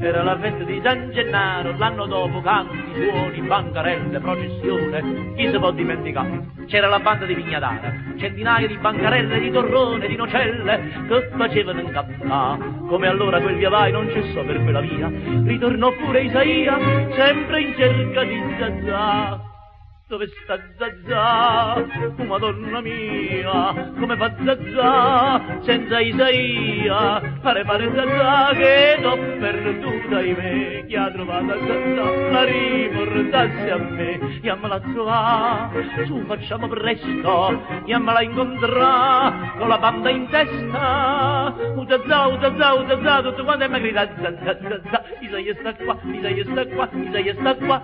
Era la festa di San Gennaro, l'anno dopo canti, suoni, bancarelle, processione, chi si può dimenticare? C'era la banda di Vignadara, centinaia di bancarelle, di torrone, di nocelle, che facevano incappare. Come allora quel via vai non cessò per quella via, ritornò pure Isaia, sempre in cerca di Zazà. Dove sta Zazà? Oh, madonna mia, come fa Zazà senza Isaia? Pare pare Zazà che t'ho perduta. In me, chi ha trovato Zazà la riportasse a me, iammela trovà, su facciamo presto, iammela incontrà, con la banda in testa, oh Zazà, oh Zazà, oh Zazà, tutto quanto mi grida Zazà, Zazà, Isaia sta qua, Isaia sta qua, Isaia sta qua,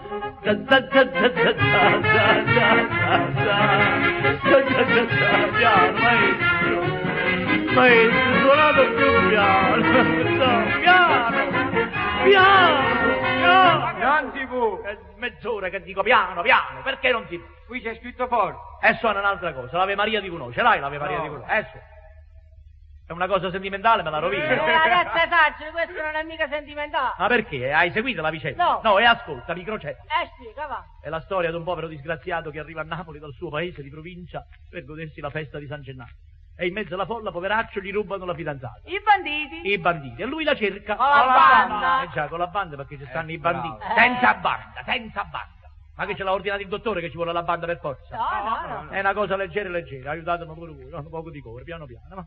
Maestro maestro suonato più piano piano piano piano non si può è mezz'ora che dico piano piano perché non si può qui c'è scritto forte e suona un'altra cosa l'Ave Maria di Cunò ce l'hai l'Ave Maria No. di Cunò eh suona. È una cosa sentimentale me la rovina Eh, ragazza facile, questo non è mica sentimentale. ma perché hai seguito la vicenda No. no e ascolta microcetta Eh, spiega, va. È la storia di un povero disgraziato che arriva a Napoli dal suo paese di provincia per godersi la festa di San Gennaro. E in mezzo alla folla, poveraccio, gli rubano la fidanzata. I banditi. I banditi. E lui la cerca. Con la banda. Eh già, con la banda perché ci stanno i bravo. banditi. Eh. Senza banda, senza banda. Ma che ce l'ha ordinato il dottore che ci vuole la banda per forza? No, no, no. È una cosa leggera leggera, aiutatemi pure voi, un poco di cuore, piano piano. Ma...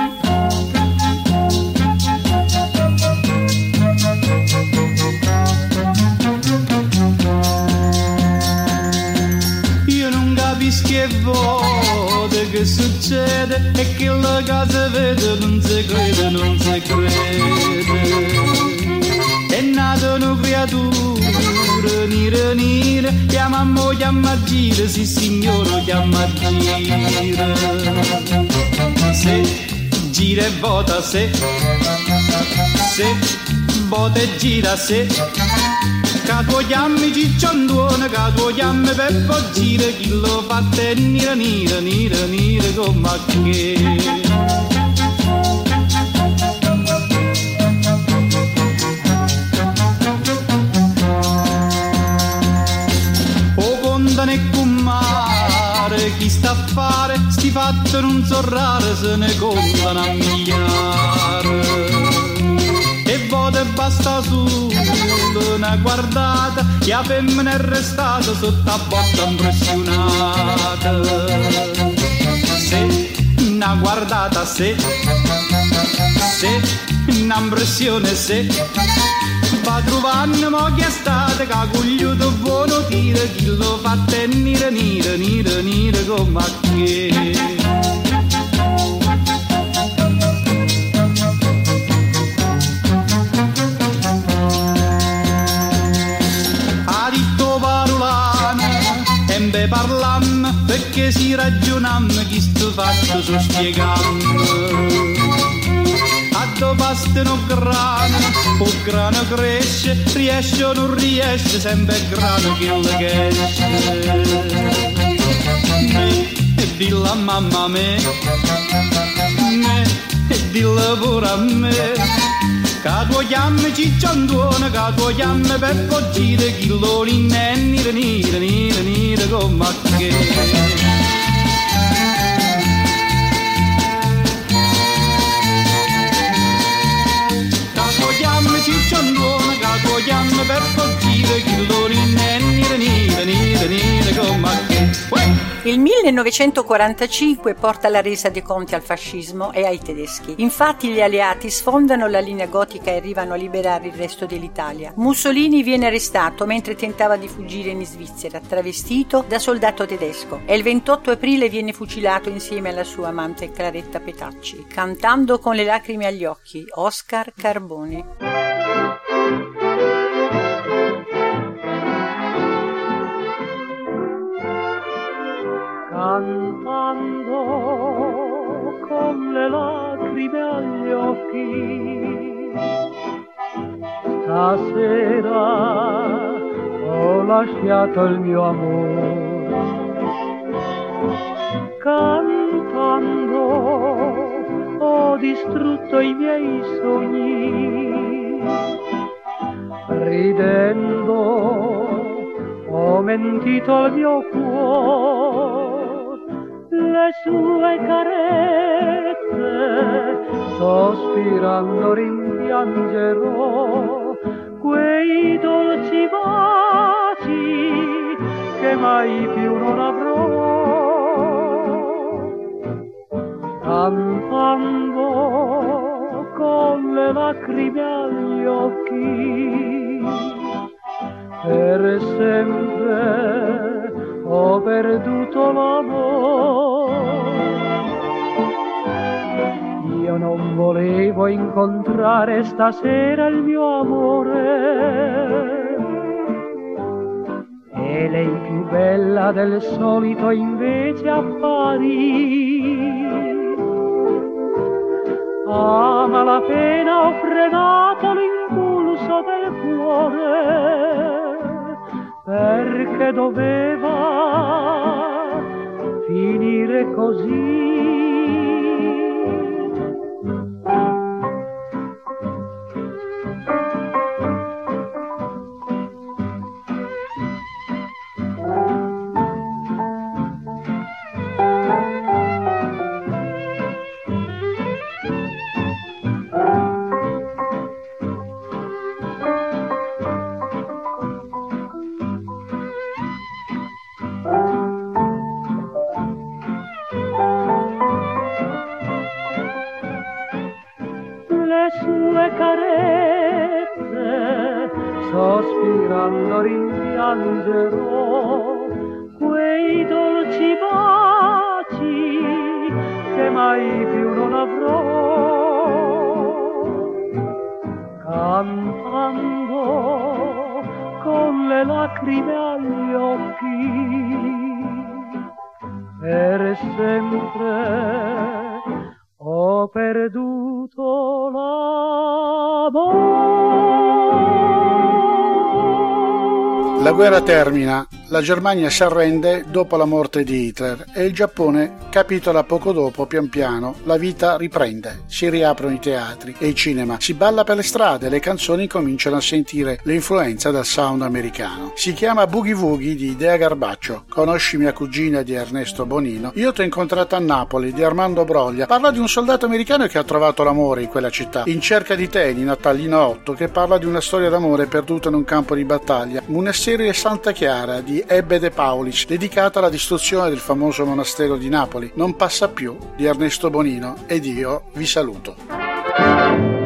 che vuole che succede e che la casa vede non si crede, non si crede. È nata una creatura, nera nera, chiama mo, chiama gira, sì signore, chiama gira. Se gira e vota, se, se vota e gira, se. Che tuo chiammi cicciondone, che tuo chiammi Peppo gira, chi lo fa te nira nira nira nira come a che. Chi sta a fare, sti fatti non so rare, se ne contano a migliare. E vote basta solo una guardata, che la femmina è restata sotto a botta impressionata. Se una guardata, se, se una impressione, se va trovando mo che è stata ha cogliuto buono tiro chi lo fa tenere nire nire nire come a che perché si ragionam chi sto fatto so spiegam dove bastano grano, o grano cresce, riesce o non riesce, sempre grano che lo che esce. Me, e dillo a mamma me, me, e dillo pure a me, che tuo chiammi cicciandone, che tuo chiammi per poggire, chi lo rinne, nire, nire, nire, nire, come a che. Il 1945 porta la resa dei conti al fascismo e ai tedeschi. Infatti gli alleati sfondano la linea gotica e arrivano a liberare il resto dell'Italia. Mussolini viene arrestato mentre tentava di fuggire in Svizzera, travestito da soldato tedesco e il 28 aprile viene fucilato insieme alla sua amante Claretta Petacci, cantando con le lacrime agli occhi Oscar Carboni. cantando con le lacrime agli occhi. Stasera ho lasciato il mio amore. Cantando ho distrutto i miei sogni. Ridendo ho mentito al mio cuore le sue carezze, sospirando rimpiangerò quei dolci baci che mai più non avrò. Cantando con le lacrime agli occhi, per sempre ho perduto l'amore. Io non volevo incontrare stasera il mio amore. E lei più bella del solito invece apparì. A malapena ho frenato l'impulso del cuore perché doveva finire così. La guerra termina, la Germania si arrende dopo la morte di Hitler e il Giappone capitola poco dopo pian piano, la vita riprende, si riaprono i teatri e i cinema, si balla per le strade, le canzoni cominciano a sentire l'influenza del sound americano. Si chiama Boogie Woogie di Idea Garbaccio, conosci mia cugina di Ernesto Bonino, io t'ho incontrato a Napoli di Armando Broglia, parla di un soldato americano che ha trovato l'amore in quella città, in cerca di te di Natalino 8 che parla di una storia d'amore perduta in un campo di battaglia, una serie Santa Chiara di Ebbe De Paulic dedicata alla distruzione del famoso monastero di Napoli, Non passa più di Ernesto Bonino ed io vi saluto.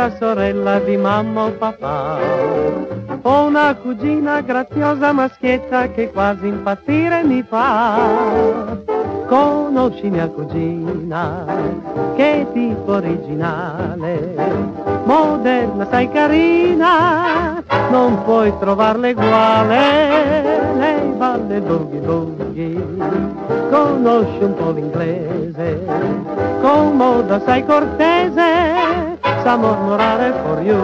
Concetta, sorella di mamma o papà. Ho una cugina graziosa maschietta che quasi impazzire mi fa. Conosci mia cugina, che tipo originale, moderna, sai carina, non puoi trovarle uguale. Lei balla il boogie boogie, conosce un po' l'inglese, con moda sai cortese, sa mormorare for you.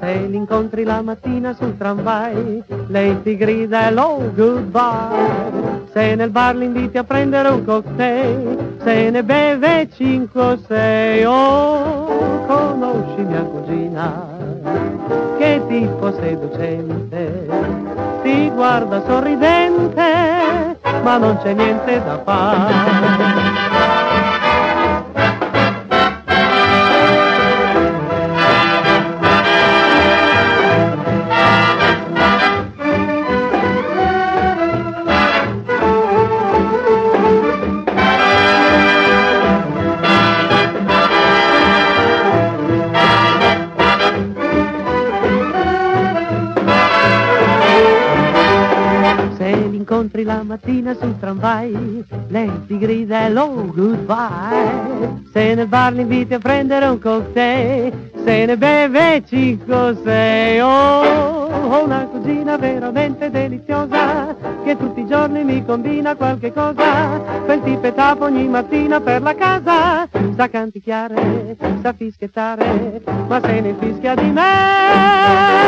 Se l'incontri la mattina sul tramvai, lei ti grida hello, goodbye. Se nel bar l'inviti a prendere un cocktail, se ne beve cinque o sei, oh, conosci mia cugina, che tipo seducente, ti guarda sorridente, ma non c'è niente da fare. L'incontri la mattina sul tramvai, lei ti grida hello, goodbye. Se nel bar l'inviti a prendere un cocktail, se ne beve cinque o sei. Oh, ho una cugina veramente deliziosa, che tutti i giorni mi combina qualche cosa. Quel tipetap ogni mattina per la casa, sa canticchiare, sa fischiettare, ma se ne fischia di me.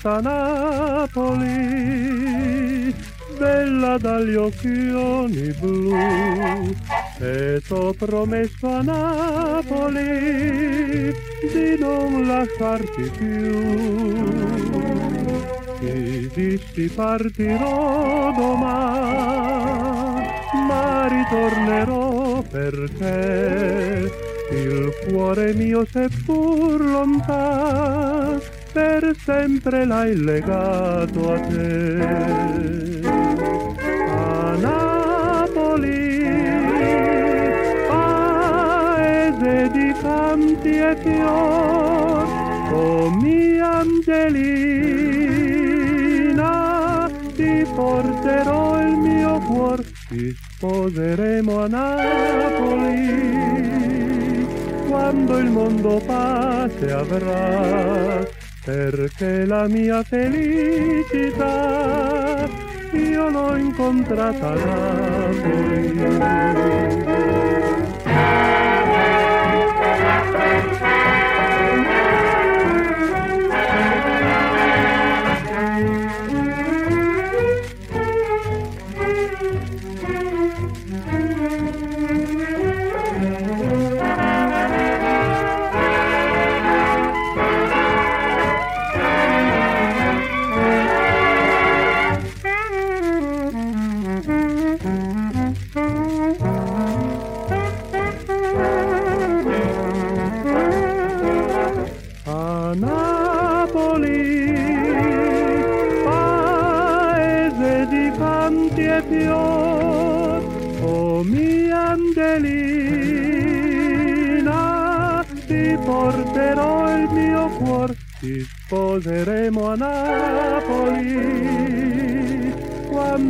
Incontrata a Napoli, bella dagli occhioni blu, e t'ho promesso a Napoli di non lasciarti più. Ti dissi partirò domani, ma ritornerò perché il cuore mio seppur lontan, sempre l'hai legato a te. A Napoli, paese di canti e fior, oh mia Angelina, ti porterò il mio cuore, ti sposeremo a Napoli, quando il mondo pace avrà, perché la mia felicità io l'ho incontrata.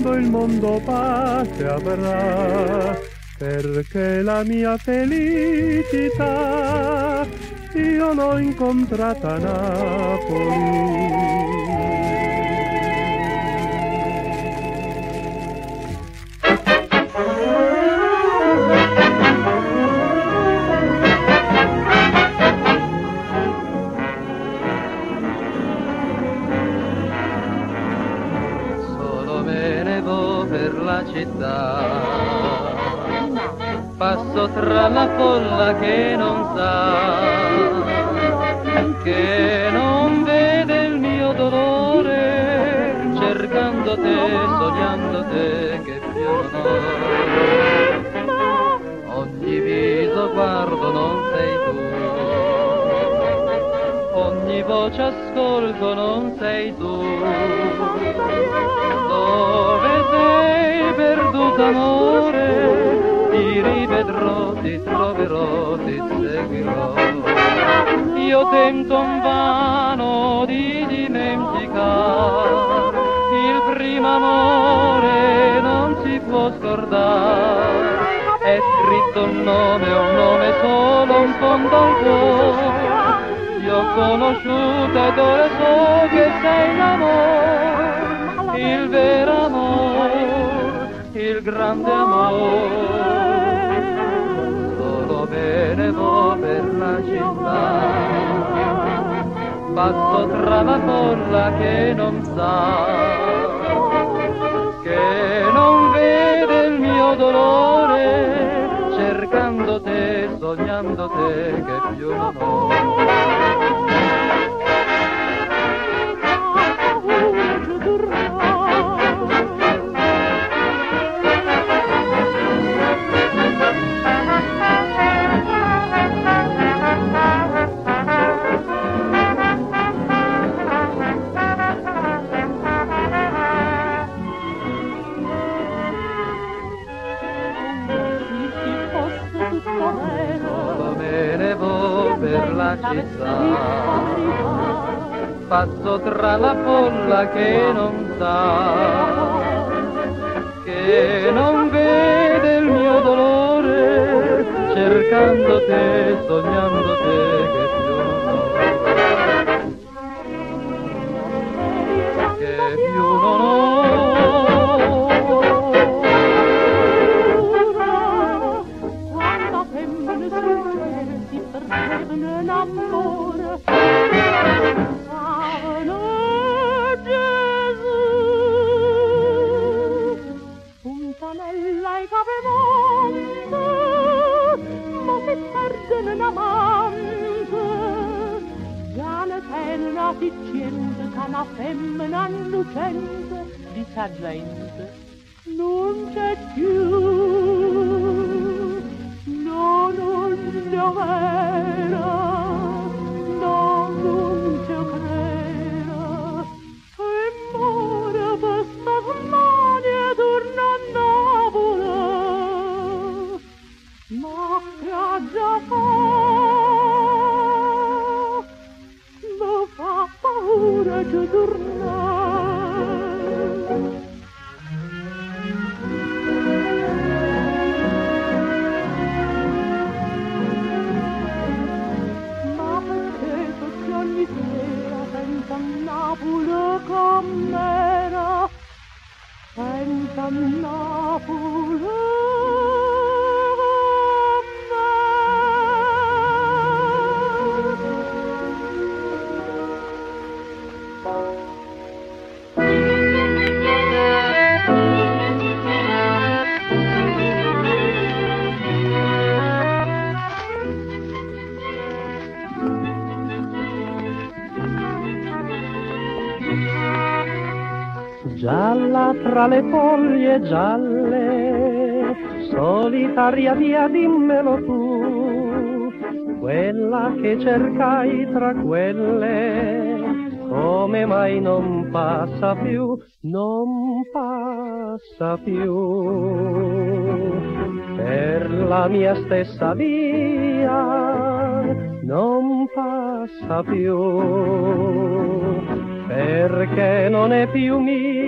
Quando il mondo pace avrà, perché la mia felicità io l'ho incontrata a. città. Passo tra la folla che non sa, che non vede il mio dolore, cercando te, sognando te, che più non. Ogni viso guardo, non sei tu. Ogni voce ascolto, non sei tu. Dove sei perduto amore? Ti rivedrò, ti troverò, ti seguirò. Io tento in vano di dimenticare il primo amore, non si può scordare. È scritto un nome, un nome solo, un fondo al cuore. Ti ho conosciuta ed ora so che sei l'amore, il vero amore, il grande amore. Solo me ne vo per la città, passo tra la folla che non sa, che non vede il mio dolore, cercando te, sognando te, che più non ho. Per la città, passo tra la folla che non sa, che non vede il mio dolore, cercando te, sognando te, che più non ho. Che più non ho. Una femmina innocente di tra le foglie gialle, solitaria via dimmelo tu, quella che cercai tra quelle, come mai non passa più, non passa più. Per la mia stessa via, non passa più perché non è più mia.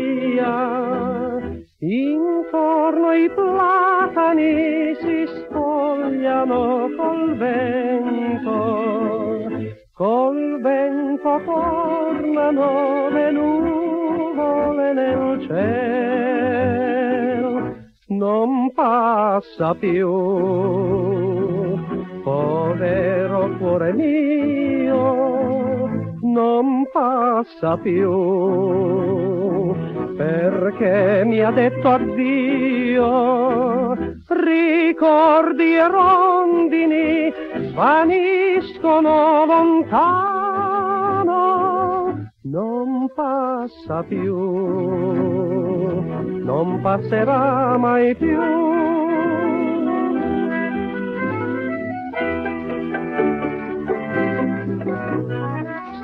Passa più. Povero cuore mio, non passa più perché mi ha detto addio. Ricordi e rondini svaniscono lontano, non passa più, non passerà mai più.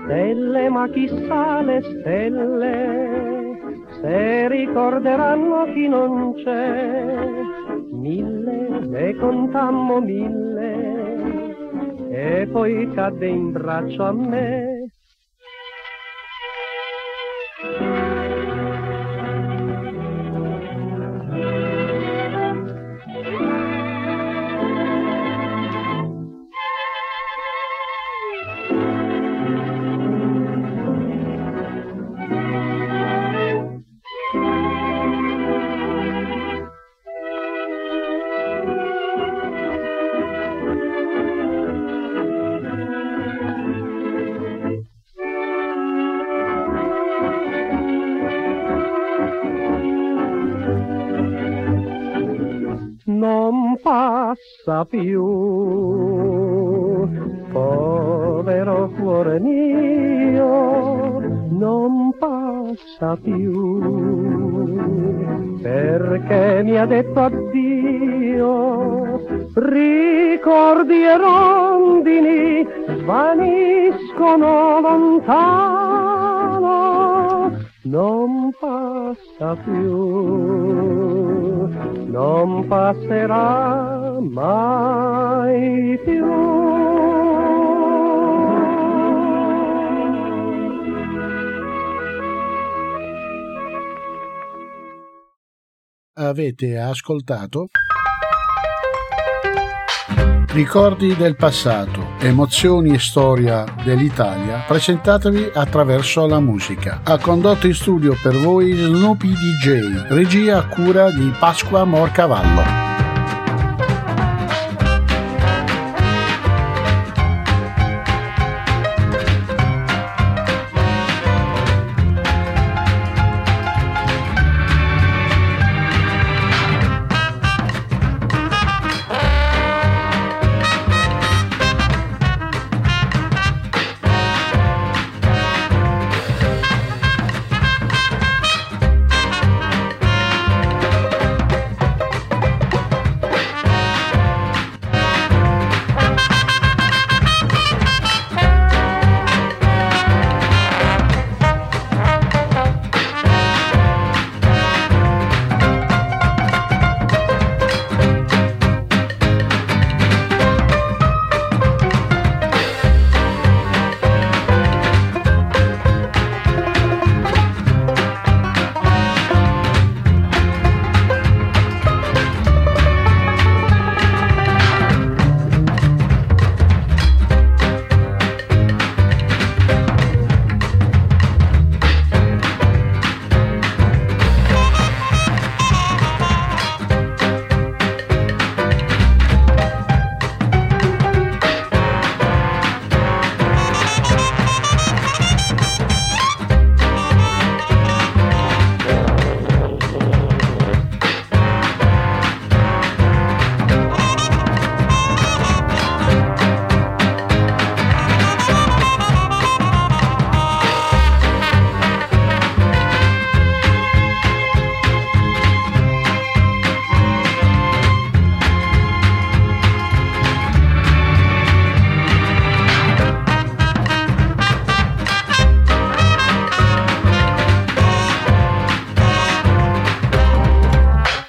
Stelle, ma chissà le stelle, se ricorderanno chi non c'è. Mille, ne contammo mille, e poi cadde in braccio a me. Passa più. Povero cuore mio, non passa più, perché mi ha detto addio. Ricordi e rondini svaniscono lontano, non passa più, non passerà mai più. Avete ascoltato? Ricordi del passato, emozioni e storia dell'Italia presentatevi attraverso la musica. Ha condotto in studio per voi Snoopy DJ, regia a cura di Pasqua Morcavallo.